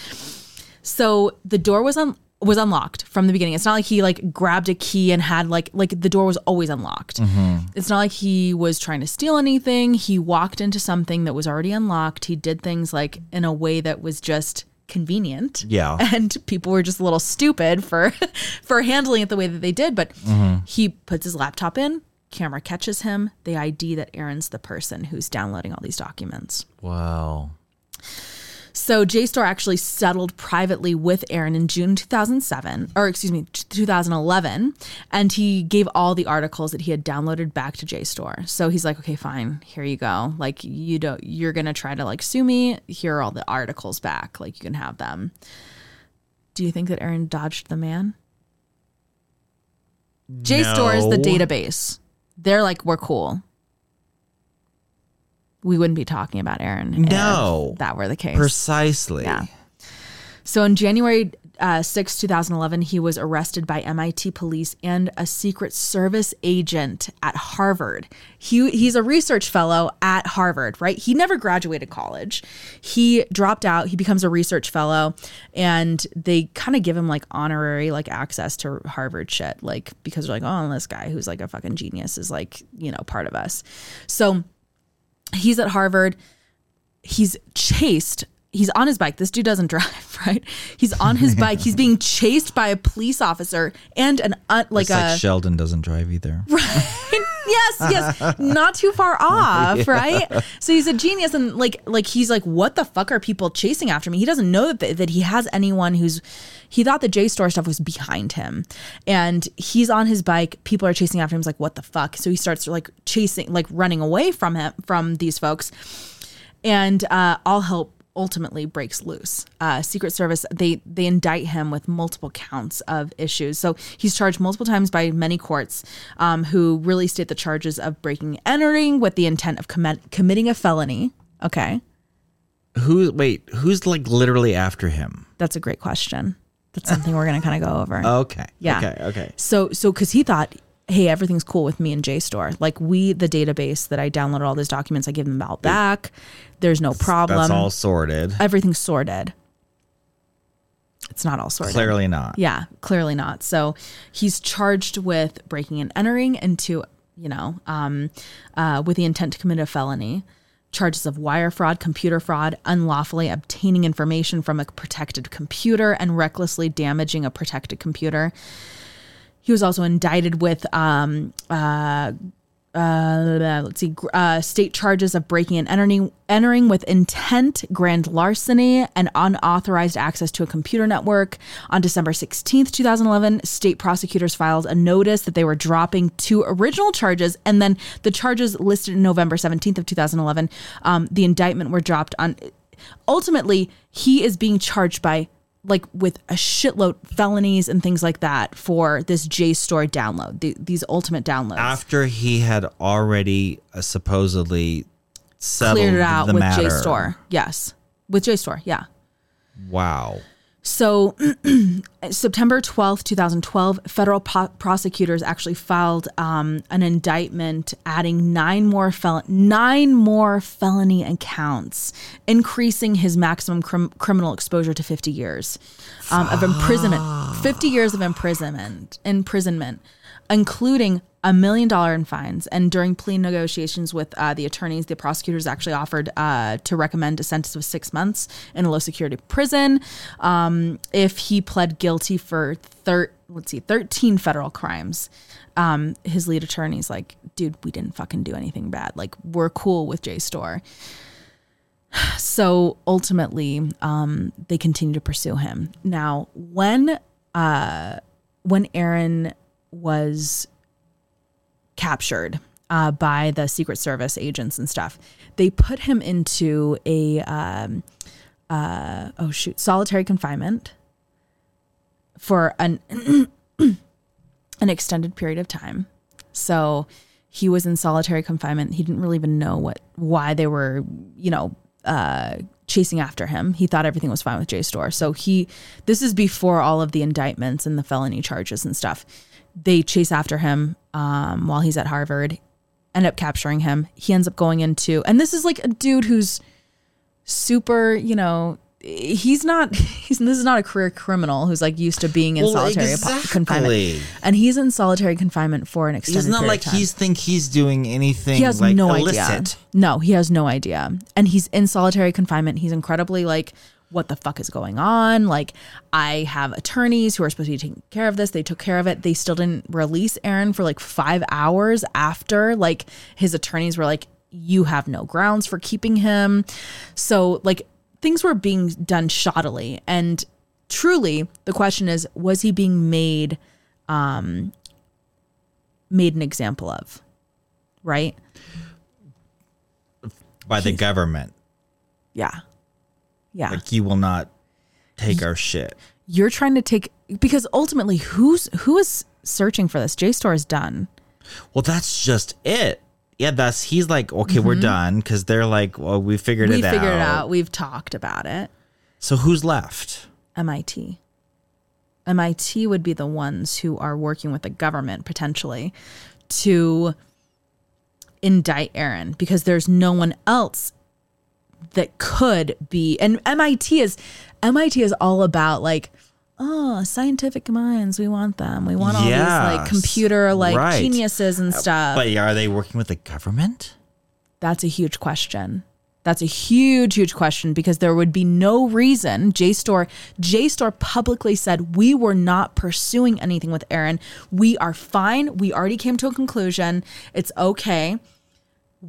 so the door was un- was unlocked from the beginning. It's not like he like grabbed a key and had like like the door was always unlocked. Mm-hmm. It's not like he was trying to steal anything. He walked into something that was already unlocked. He did things like in a way that was just convenient Yeah. [laughs] and people were just a little stupid for [laughs] for handling it the way that they did but Mm-hmm. he puts his laptop in camera catches him, they ID that Aaron's the person who's downloading all these documents. Wow. So JSTOR actually settled privately with Aaron in June 2007, or excuse me, 2011, and he gave all the articles that he had downloaded back to JSTOR. So he's like, okay, fine, here you go. Like you don't, you're gonna try to like sue me. Here are all the articles back. Like you can have them. Do you think that Aaron dodged the man? JSTOR is the database. They're like, we're cool. We wouldn't be talking about Aaron. if No. that were the case. Precisely. Yeah. So in January uh, 6, 2011, he was arrested by MIT police and a Secret Service agent at Harvard. He, he's a research fellow at Harvard, right? He never graduated college. He dropped out. He becomes a research fellow, and they kind of give him like honorary like access to Harvard shit, like because they're like, oh, this guy who's like a fucking genius is like you know part of us. So he's at Harvard. He's chased he's on his bike. This dude doesn't [laughs] drive right? He's on his bike. He's being [laughs] chased by a police officer and an uh, like It's a like Sheldon doesn't drive either. [laughs] Right. yes yes. Not too far off right? So he's a genius and like like he's like what the fuck are people chasing after me? He doesn't know that, that he has anyone who's he thought the JSTOR stuff was behind him and he's on his bike people are chasing after him he's like what the fuck so he starts like chasing like running away from him from these folks and uh, all help ultimately breaks loose. Uh, Secret Service they they indict him with multiple counts of issues. So he's charged multiple times by many courts, um, who really state the charges of breaking and entering with the intent of commit, committing a felony. Okay, Who wait, who's like literally after him? that's a great question. That's something we're gonna kind of go over. Okay. Yeah. Okay. Okay. So so because he thought, hey, everything's cool with me and JSTOR. Like we, the database that I downloaded all these documents, I give them all back. There's no problem. That's all sorted. everything's sorted. It's not all sorted. Clearly not. Yeah, clearly not. So he's charged with breaking and entering into, you know, um, uh, with the intent to commit a felony. Charges of wire fraud, computer fraud, unlawfully obtaining information from a protected computer, and recklessly damaging a protected computer. He was also indicted with um, uh, let's see, uh, state charges of breaking and entering, entering with intent, grand larceny, and unauthorized access to a computer network. On December 16th, 2011, state prosecutors filed a notice that they were dropping two original charges, and then the charges listed in November 17th of 2011, um, the indictment were dropped on. Ultimately, he is being charged by like with a shitload felonies and things like that for this JSTOR download, the, these ultimate downloads. After he had already uh, supposedly settled cleared it out the with matter. JSTOR. Yes, with JSTOR. Yeah. Wow. So, [clears throat] September 12th, 2012, federal po- prosecutors actually filed um, an indictment adding nine more fel- nine more felony accounts, increasing his maximum crim- criminal exposure to 50 years um, of imprisonment. 50 years of imprisonment, imprisonment, including a million dollar in fines. And during plea negotiations with uh, the attorneys, the prosecutors actually offered uh, to recommend a sentence of six months in a low security prison um, if he pled guilty for let's see, 13 federal crimes. Um, his lead attorney's like, dude, we didn't fucking do anything bad. Like, we're cool with JSTOR. [sighs] So ultimately, um, they continue to pursue him. Now, when uh, when Aaron was captured uh, by the Secret Service agents and stuff, they put him into a um, uh, oh shoot solitary confinement for an [clears throat] an extended period of time. So he was in solitary confinement. He didn't really even know what why they were, you know, uh, chasing after him. He thought everything was fine with JSTOR. So he this is before all of the indictments and the felony charges and stuff. They chase after him um, while he's at Harvard, end up capturing him. He ends up going into and this is like a dude who's super, you know, he's not [laughs] he's this is not a career criminal who's like used to being in Well, solitary exactly. confinement. And he's in solitary confinement for an extended It's not period like of time. he's think he's doing anything he has like no illicit. idea. No, he has no idea. And he's in solitary confinement. He's incredibly like what the fuck is going on? Like, I have attorneys who are supposed to be taking care of this. They took care of it. They still didn't release Aaron for like five hours after. Like, his attorneys were like, you have no grounds for keeping him. So, like, things were being done shoddily. And truly, the question is, was he being made, um, made an example of? Right? by the government. Yeah. Yeah. Like you will not take our shit. You're trying to take because ultimately who's who is searching for this? JSTOR is done. Well, that's just it. Yeah, that's he's like, okay, we're done because they're like, well, we figured Mm-hmm. We it figured out. it out. We've talked about it. So who's left? MIT. MIT would be the ones who are working with the government potentially to indict Aaron because there's no one else that could be and MIT is MIT is all about like oh scientific minds we want them we want all these like computer like right. geniuses and stuff But are they working with the government? that's a huge question. That's a huge, huge question because there would be no reason. JSTOR, JSTOR publicly said we were not pursuing anything with Aaron. We are fine. We already came to a conclusion. It's okay.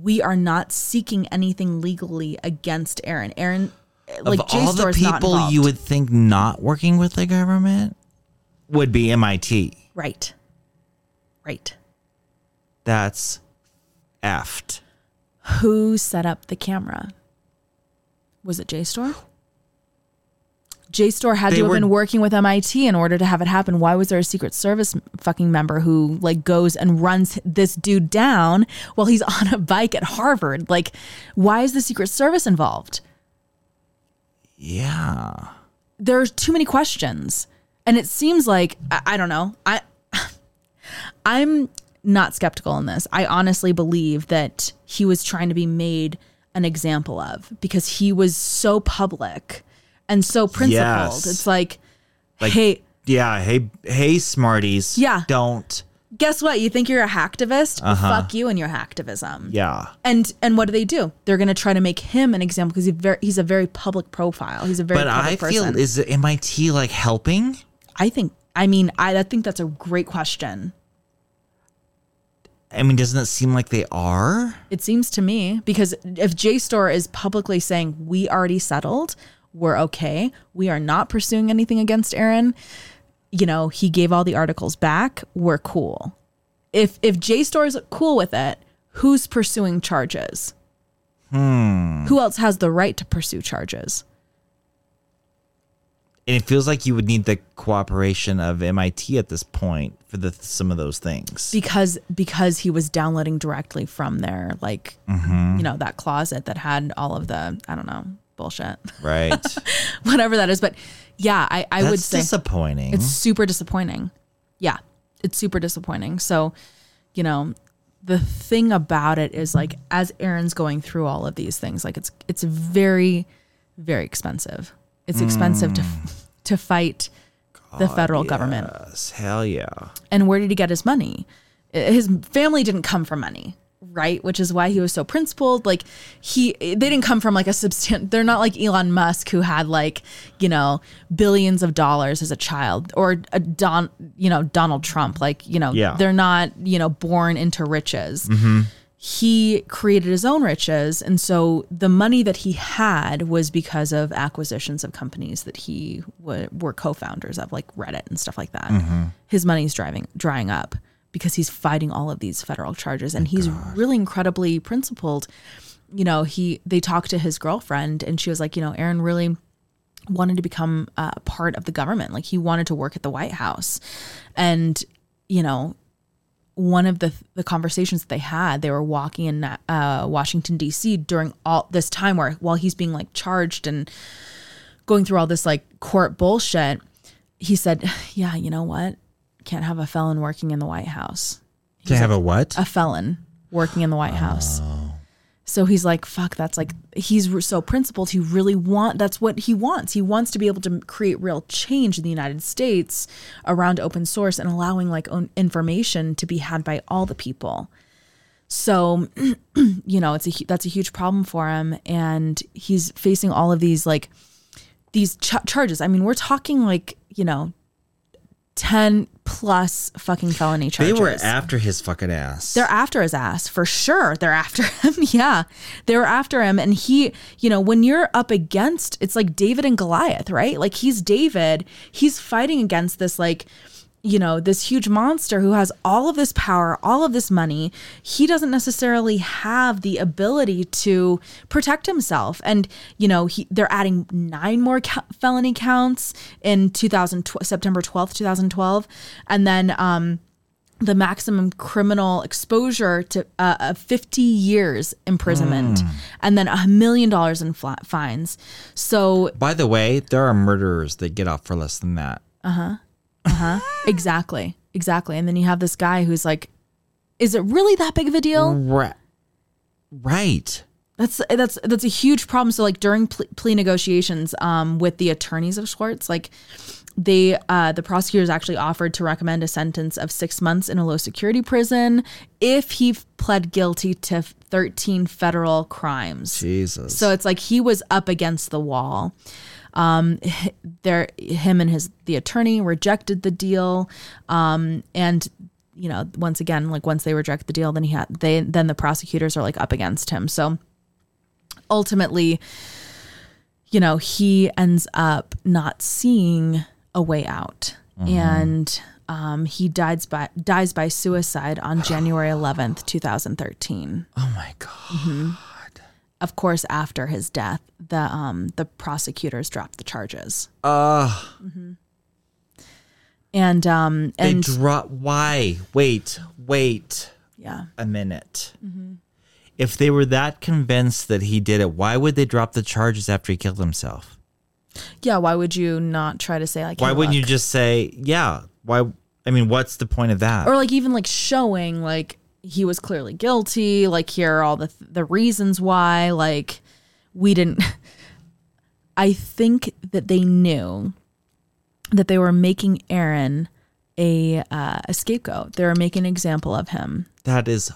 We are not seeking anything legally against Aaron. Aaron, like of all the JSTOR is not people you would think not working with the government would be MIT. right, right. That's effed. Who set up the camera? Was it JSTOR? JSTOR had They to have were- been working with MIT in order to have it happen. Why was there a Secret Service fucking member who like goes and runs this dude down while he's [laughs] on a bike at Harvard? Like, why is the Secret Service involved? Yeah. There's too many questions, and it seems like I, I don't know. I [laughs] I'm not skeptical in this. I honestly believe that he was trying to be made an example of because he was so public and so principled. Yes. It's like, Like- hey, Yeah. Hey, hey, smarties. Yeah. Don't. guess what? You think you're a hacktivist? Well, uh-huh. fuck you and your hacktivism. Yeah. And and what do they do? They're going to try to make him an example because he's very he's a very public profile. He's a very But I feel person. is MIT like helping? I think. I mean, I, I think that's a great question. I mean, doesn't it seem like they are? It seems to me because if JSTOR is publicly saying we already settled, we're okay, we are not pursuing anything against Aaron. You know, he gave all the articles back. We're cool. If if JSTOR is cool with it, who's pursuing charges? Hmm. Who else has the right to pursue charges? And it feels like you would need the cooperation of MIT at this point for the some of those things. because because he was downloading directly from their like Mm-hmm. you know that closet that had all of the I don't know bullshit right. [laughs] whatever that is but yeah I I would say disappointing. it's super disappointing yeah it's super disappointing so you know the thing about it is like as Aaron's going through all of these things like it's it's very very expensive it's expensive to mm. to fight the federal government hell yeah. and where did he get his money? His family didn't come from money, right? Which is why he was so principled. Like he, they didn't come from like a substan. They're not like Elon Musk who had like you know billions of dollars as a child, or a Don, you know Donald Trump. Like you know, Yeah. they're not you know born into riches. Mm-hmm. He created his own riches, and so the money that he had was because of acquisitions of companies that he w- were co-founders of, like Reddit and stuff like that. Mm-hmm. His money's driving drying up because he's fighting all of these federal charges, and he's really incredibly principled. You know, he they talked to his girlfriend, and she was like, you know, Aaron really wanted to become uh, part of the government. Like he wanted to work at the White House, and you know, one of the the conversations that they had, they were walking in uh, Washington D.C. during all this time where while he's being like charged and going through all this like court bullshit, he said, [sighs] "Yeah, you know what? Can't have a felon working in the White House. To have a what? A felon working in the White House." So he's like, "Fuck, that's like he's r- so principled. He really want that's what he wants. He wants to be able to create real change in the United States around open source and allowing like own information to be had by all the people." So, [clears throat] you know, it's a that's a huge problem for him and he's facing all of these like these ch- charges. I mean, we're talking like you know, ten plus fucking felony charges. They were after his fucking ass. They're after his ass for sure. They're after [laughs] him. yeah. They were after him. And he, you know, when you're up against, it's like David and Goliath, right? Like he's David. He's fighting against this, like, you know, this huge monster who has all of this power, all of this money. He doesn't necessarily have the ability to protect himself. And, you know, he, they're adding nine more ca- felony counts in 2012, September 12th, 2012. And then, um, the maximum criminal exposure to uh, uh, 50 years imprisonment and then a million dollars in fla- fines. So, By the way, there are murderers that get off for less than that. Exactly, exactly. And then you have this guy who's like, is it really that big of a deal? Right. Right. That's that's that's a huge problem. So like during ple- plea negotiations um, with the attorneys of Swartz, like they uh, the prosecutors actually offered to recommend a sentence of six months in a low security prison if he pled guilty to 13 federal crimes. Jesus. So it's like he was up against the wall. Um, [laughs] there, him and his the attorney rejected the deal, um, and you know, once again, like once they reject the deal, then he had they then the prosecutors are like up against him. So ultimately, you know, he ends up not seeing a way out, and um, he dies by dies by suicide on [sighs] January eleventh, 2013. Oh my God. Of course, after his death, the um the prosecutors dropped the charges. Uh, And um they and drop. Why? Wait, wait yeah. a minute. Mm-hmm. If they were that convinced that he did it, why would they drop the charges after he killed himself? Yeah, why would you not try to say like Why hey, wouldn't you just say, yeah? Why? I mean, what's the point of that? or like even like showing like he was clearly guilty, like here are all the the reasons why like we didn't [laughs] I think that they knew that they were making Aaron a uh, a scapegoat. They were making an example of him. that is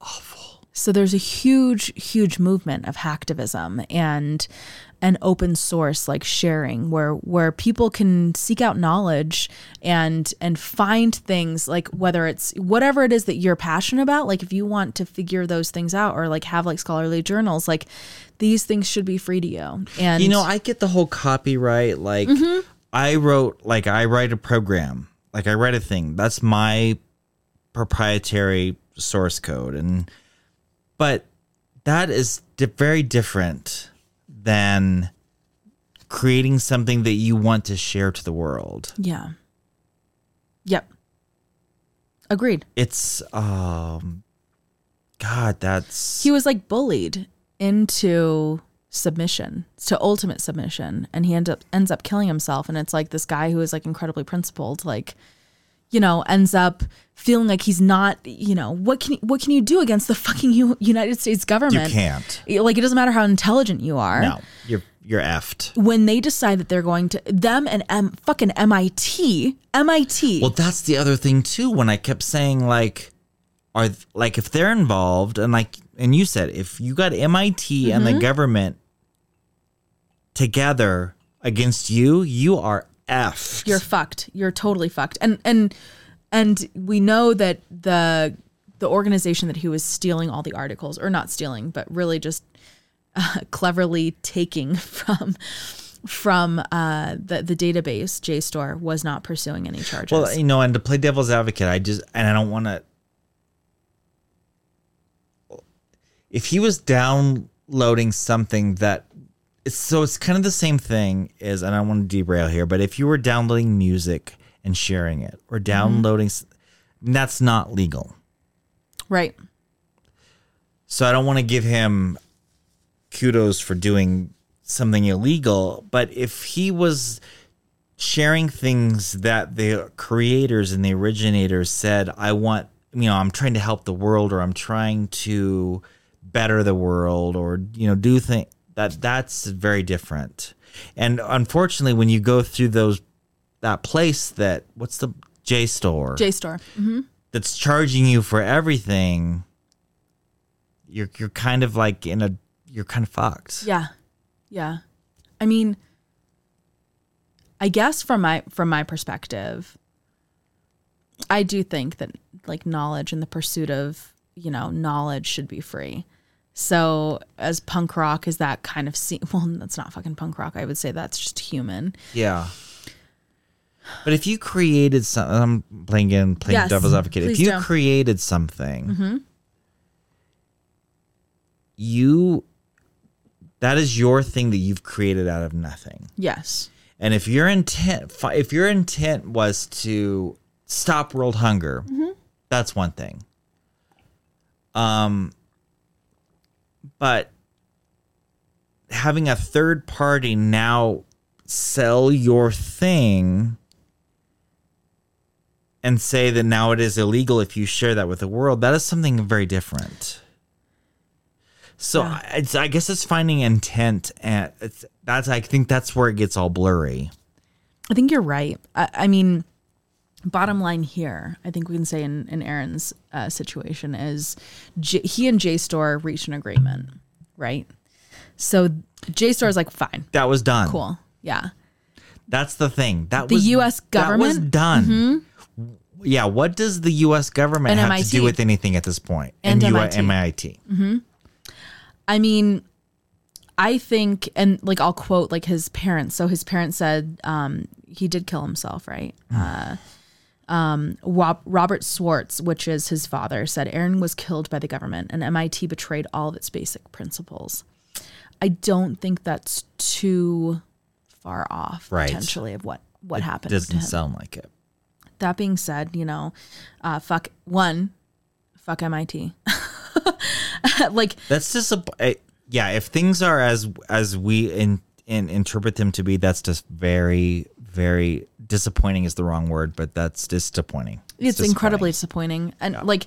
awful. So there's a huge, huge movement of hacktivism and an open source like sharing where where people can seek out knowledge and and find things like whether it's whatever it is that you're passionate about like if you want to figure those things out or like have like scholarly journals like these things should be free to you and You know, I get the whole copyright. Like, mm-hmm. I wrote, like, I write a program, like, I write a thing. That's my proprietary source code, and but that is di- very different than creating something that you want to share to the world. yeah. Yep. Agreed. It's um, God, that's he was like bullied into submission to ultimate submission and he end up ends up killing himself and it's like this guy who is like incredibly principled like you know ends up feeling like he's not you know what can what can you do against the fucking U- United States government? you can't. like it doesn't matter how intelligent you are No, you're you're effed. when they decide that they're going to them and M, fucking MIT MIT Well, that's the other thing too. When I kept saying like, are like if they're involved and like, and you said if you got MIT and Mm-hmm. the government together against you, you are f. you're fucked. You're totally fucked. And and and we know that the the organization that he was stealing all the articles, or not stealing, but really just uh, cleverly taking [laughs] from from uh, the the database JSTOR was not pursuing any charges. well, you know, and to play devil's advocate, I just and I don't want to. If he was downloading something that so it's kind of the same thing as and I don't want to derail here, but if you were downloading music and sharing it or mm-hmm. downloading s that's not legal. right. So I don't want to give him kudos for doing something illegal, but if he was sharing things that the creators and the originators said, I want, you know, I'm trying to help the world or I'm trying to better the world or, you know, do things that that's very different. And unfortunately, when you go through those, that place that, what's the JSTOR? JSTOR. hmm that's charging you for everything, you're you're kind of like in a you're kind of fucked. Yeah. Yeah. I mean, I guess from my from my perspective, I do think that like knowledge and the pursuit of you know knowledge should be free. So as punk rock as that kind of scene, [laughs] well, that's not fucking punk rock. I would say that's just human. Yeah. But if you created something, I'm playing in playing Yes, devil's advocate. If you do. Mm-hmm. created something, you that is your thing that you've created out of nothing. Yes. And if your intent, if your intent was to stop world hunger, Mm-hmm. that's one thing. Um, but having a third party now sell your thing and say that now it is illegal if you share that with the world, that is something very different. So Yeah. I, it's, I guess it's finding intent, and it's, that's I think that's where it gets all blurry. I think you're right. I, I mean, bottom line here, I think we can say in, in Aaron's uh, situation is J- he and JSTOR reached an agreement, right? So JSTOR is like, fine, That was done. cool. Yeah. That's the thing. That The was US That was government? Mm-hmm. done. Yeah. What does the U.S. government And have to do with anything at this point? And U- MIT. MIT. I mean, I think, and like I'll quote like his parents. So his parents said um, he did kill himself, right? Uh, um, Robert Swartz, which is his father, said Aaron was killed by the government and MIT betrayed all of its basic principles. I don't think that's too far off Right. potentially of what what happened. Doesn't to him. sound like it. That being said, you know, uh, fuck one, fuck MIT. [laughs] like That's just a yeah. If things are as as we in, in interpret them to be, that's just very very disappointing. Is the wrong word, but that's disappointing. it's incredibly disappointing and like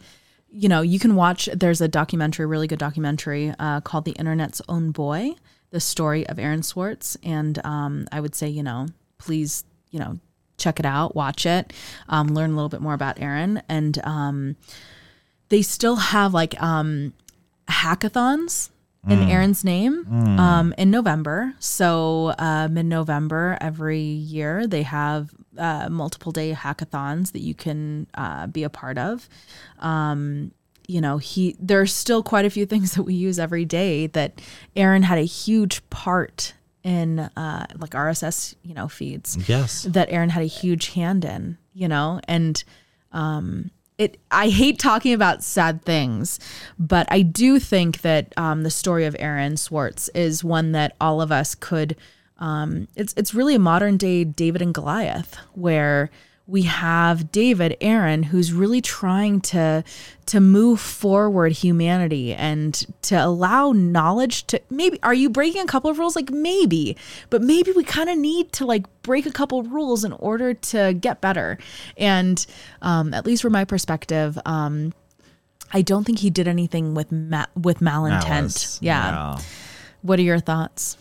you know you can watch there's a documentary really good documentary uh, called the internet's own boy the story of aaron swartz and um, i would say you know please you know check it out watch it um, learn a little bit more about aaron and um, they still have like um, hackathons in Aaron's name um, in November. So um, in November every year they have uh, multiple day hackathons that you can uh, be a part of. Um, you know, he there's still quite a few [laughs] things that we use every day that Aaron had a huge part in, uh, like RSS, you know, feeds Yes. that Aaron had a huge hand in, you know, and um, it. I hate talking about sad things, but I do think that um, the story of Aaron Swartz is one that all of us could. Um, it's it's really a modern day David and Goliath, where we have David Aaron who's really trying to to move forward humanity and to allow knowledge to maybe are you breaking a couple of rules? Like maybe but maybe we kind of need to like break a couple of rules in order to get better. And um, at least from my perspective um, I don't think he did anything with ma- with malintent. Malice. yeah. What are your thoughts?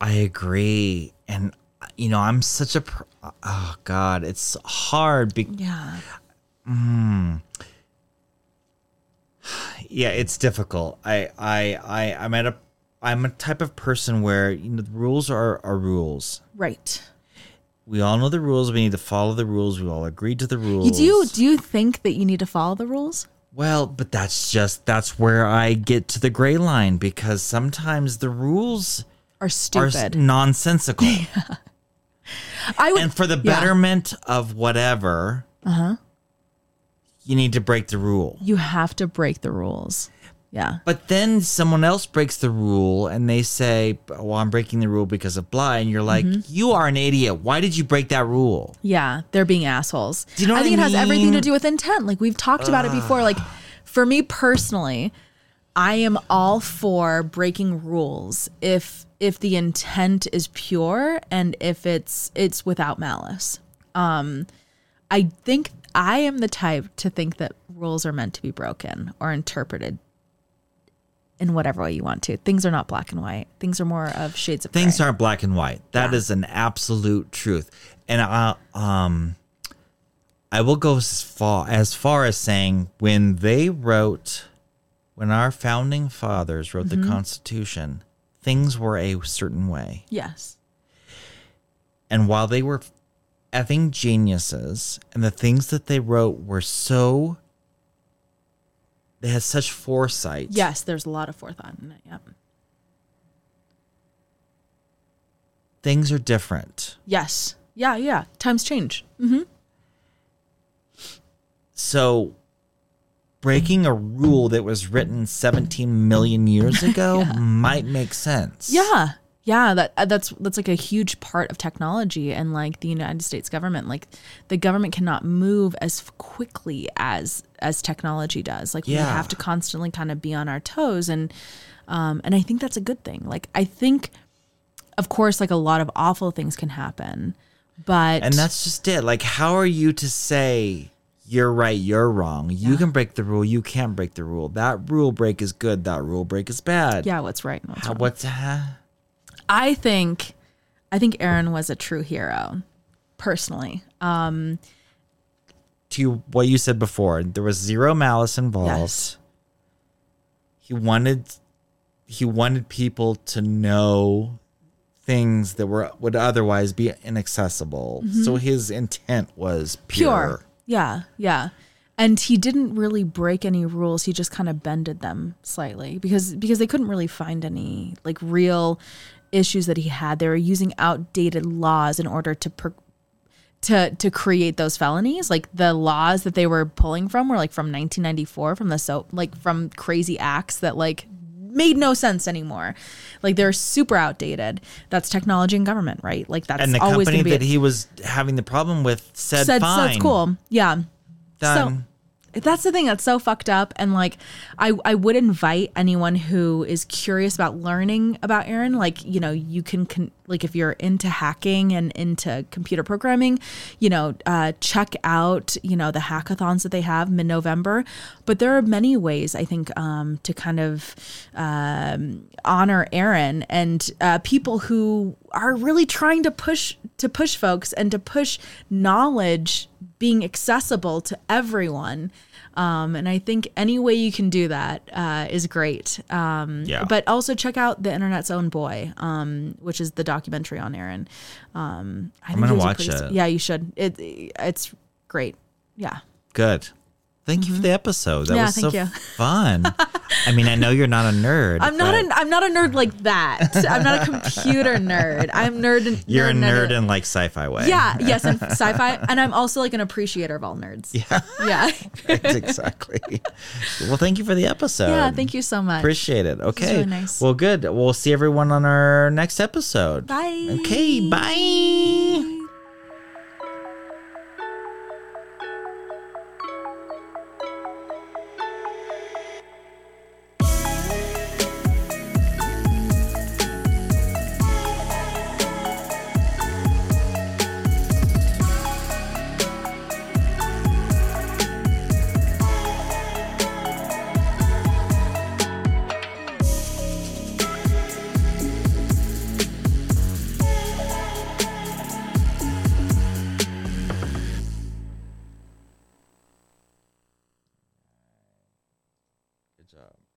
I agree. And, you know, I'm such a, pr- oh God, it's hard. Be- yeah hmm. yeah, it's difficult. I, I, I, I'm at a, I'm a type of person where, you know, the rules are, are rules. right We all know the rules. We need to follow the rules. We all agreed to the rules. you do you do you think that you need to follow the rules Well, but that's just, that's where I get to the gray line because sometimes the rules are are stupid nonsensical. [laughs] I would and for the yeah. betterment of whatever, uh-huh. you need to break the rule. you have to break the rules. Yeah. But then someone else breaks the rule and they say, Well, I'm breaking the rule because of blah. And you're like, Mm-hmm. You are an idiot. Why did you break that rule? Yeah. They're being assholes. Do you know I think I it has everything to do with intent. Like we've talked about it before. Like for me personally, I am all for breaking rules if if the intent is pure and if it's it's without malice. Um I think I am the type to think that rules are meant to be broken or interpreted in whatever way you want to. Things are not black and white. Things are more of shades of Things gray. aren't black and white. That is an absolute truth. And I, um, I will go as far as far as saying when they wrote, when our founding fathers wrote the mm-hmm. Constitution, things were a certain way. Yes. And while they were effing geniuses and the things that they wrote were so they had such foresight. Yes, there's a lot of forethought in it. Yep. Things are different. Yes. Yeah, yeah. Times change. Mm-hmm. So breaking a rule that was written 17 million years ago [laughs] might make sense. Yeah. Yeah, that uh, that's that's like a huge part of technology and like the United States government. Like the government cannot move as quickly as as technology does. Like we have to constantly kind of be on our toes and um and I think that's a good thing. Like I think of course like a lot of awful things can happen, but And that's just it. Like, how are you to say you're right, you're wrong? You can break the rule, you can't break the rule. That rule break is good, that rule break is bad. yeah, what's right and what's How, wrong. what's huh? I think I think Aaron was a true hero personally. to what you said before, there was zero malice involved. Yes. He wanted he wanted people to know things that were would otherwise be inaccessible. So his intent was pure. Mm-hmm. pure. Yeah, yeah. And he didn't really break any rules. He just kind of bended them slightly because because they couldn't really find any like real issues that he had. They were using outdated laws in order to per- to to create those felonies. Like the laws that they were pulling from were like from 1994 from the so like from crazy acts that like made no sense anymore. Like they're super outdated. That's technology and government, right? Like that's And the always company be that he was having the problem with said, said fine. that's cool. Yeah. Done. So that's the thing that's so fucked up. And like, I, I would invite anyone who is curious about learning about Aaron. Like, you know, you can, con- like, if you're into hacking and into computer programming, you know, uh, check out, you know, the hackathons that they have mid November. But there are many ways, I think, um, to kind of um, honor Aaron and uh, people who are really trying to push to push folks and to push knowledge being accessible to everyone. Um, and I think any way you can do that uh, is great. Um, Yeah. But also check out the Internet's Own Boy, um, which is the documentary on Aaron. Um, I I'm gonna it was a watch pretty it. Yeah, you should. It it's great. Yeah. Good. Thank you for the episode. That Mm-hmm. Yeah, was so you. fun. I mean, I know you're not a nerd. I'm not an I'm not a nerd like that. I'm not a computer nerd. I'm nerd. in- You're a nerd in- in like sci-fi way. yeah, yes, and [laughs] sci-fi, and I'm also like an appreciator of all nerds. Yeah, yeah, [laughs] exactly. well, thank you for the episode. yeah. Thank you so much. Appreciate it. Okay. really nice. Well, good. We'll see everyone on our next episode. Bye. Okay. Bye.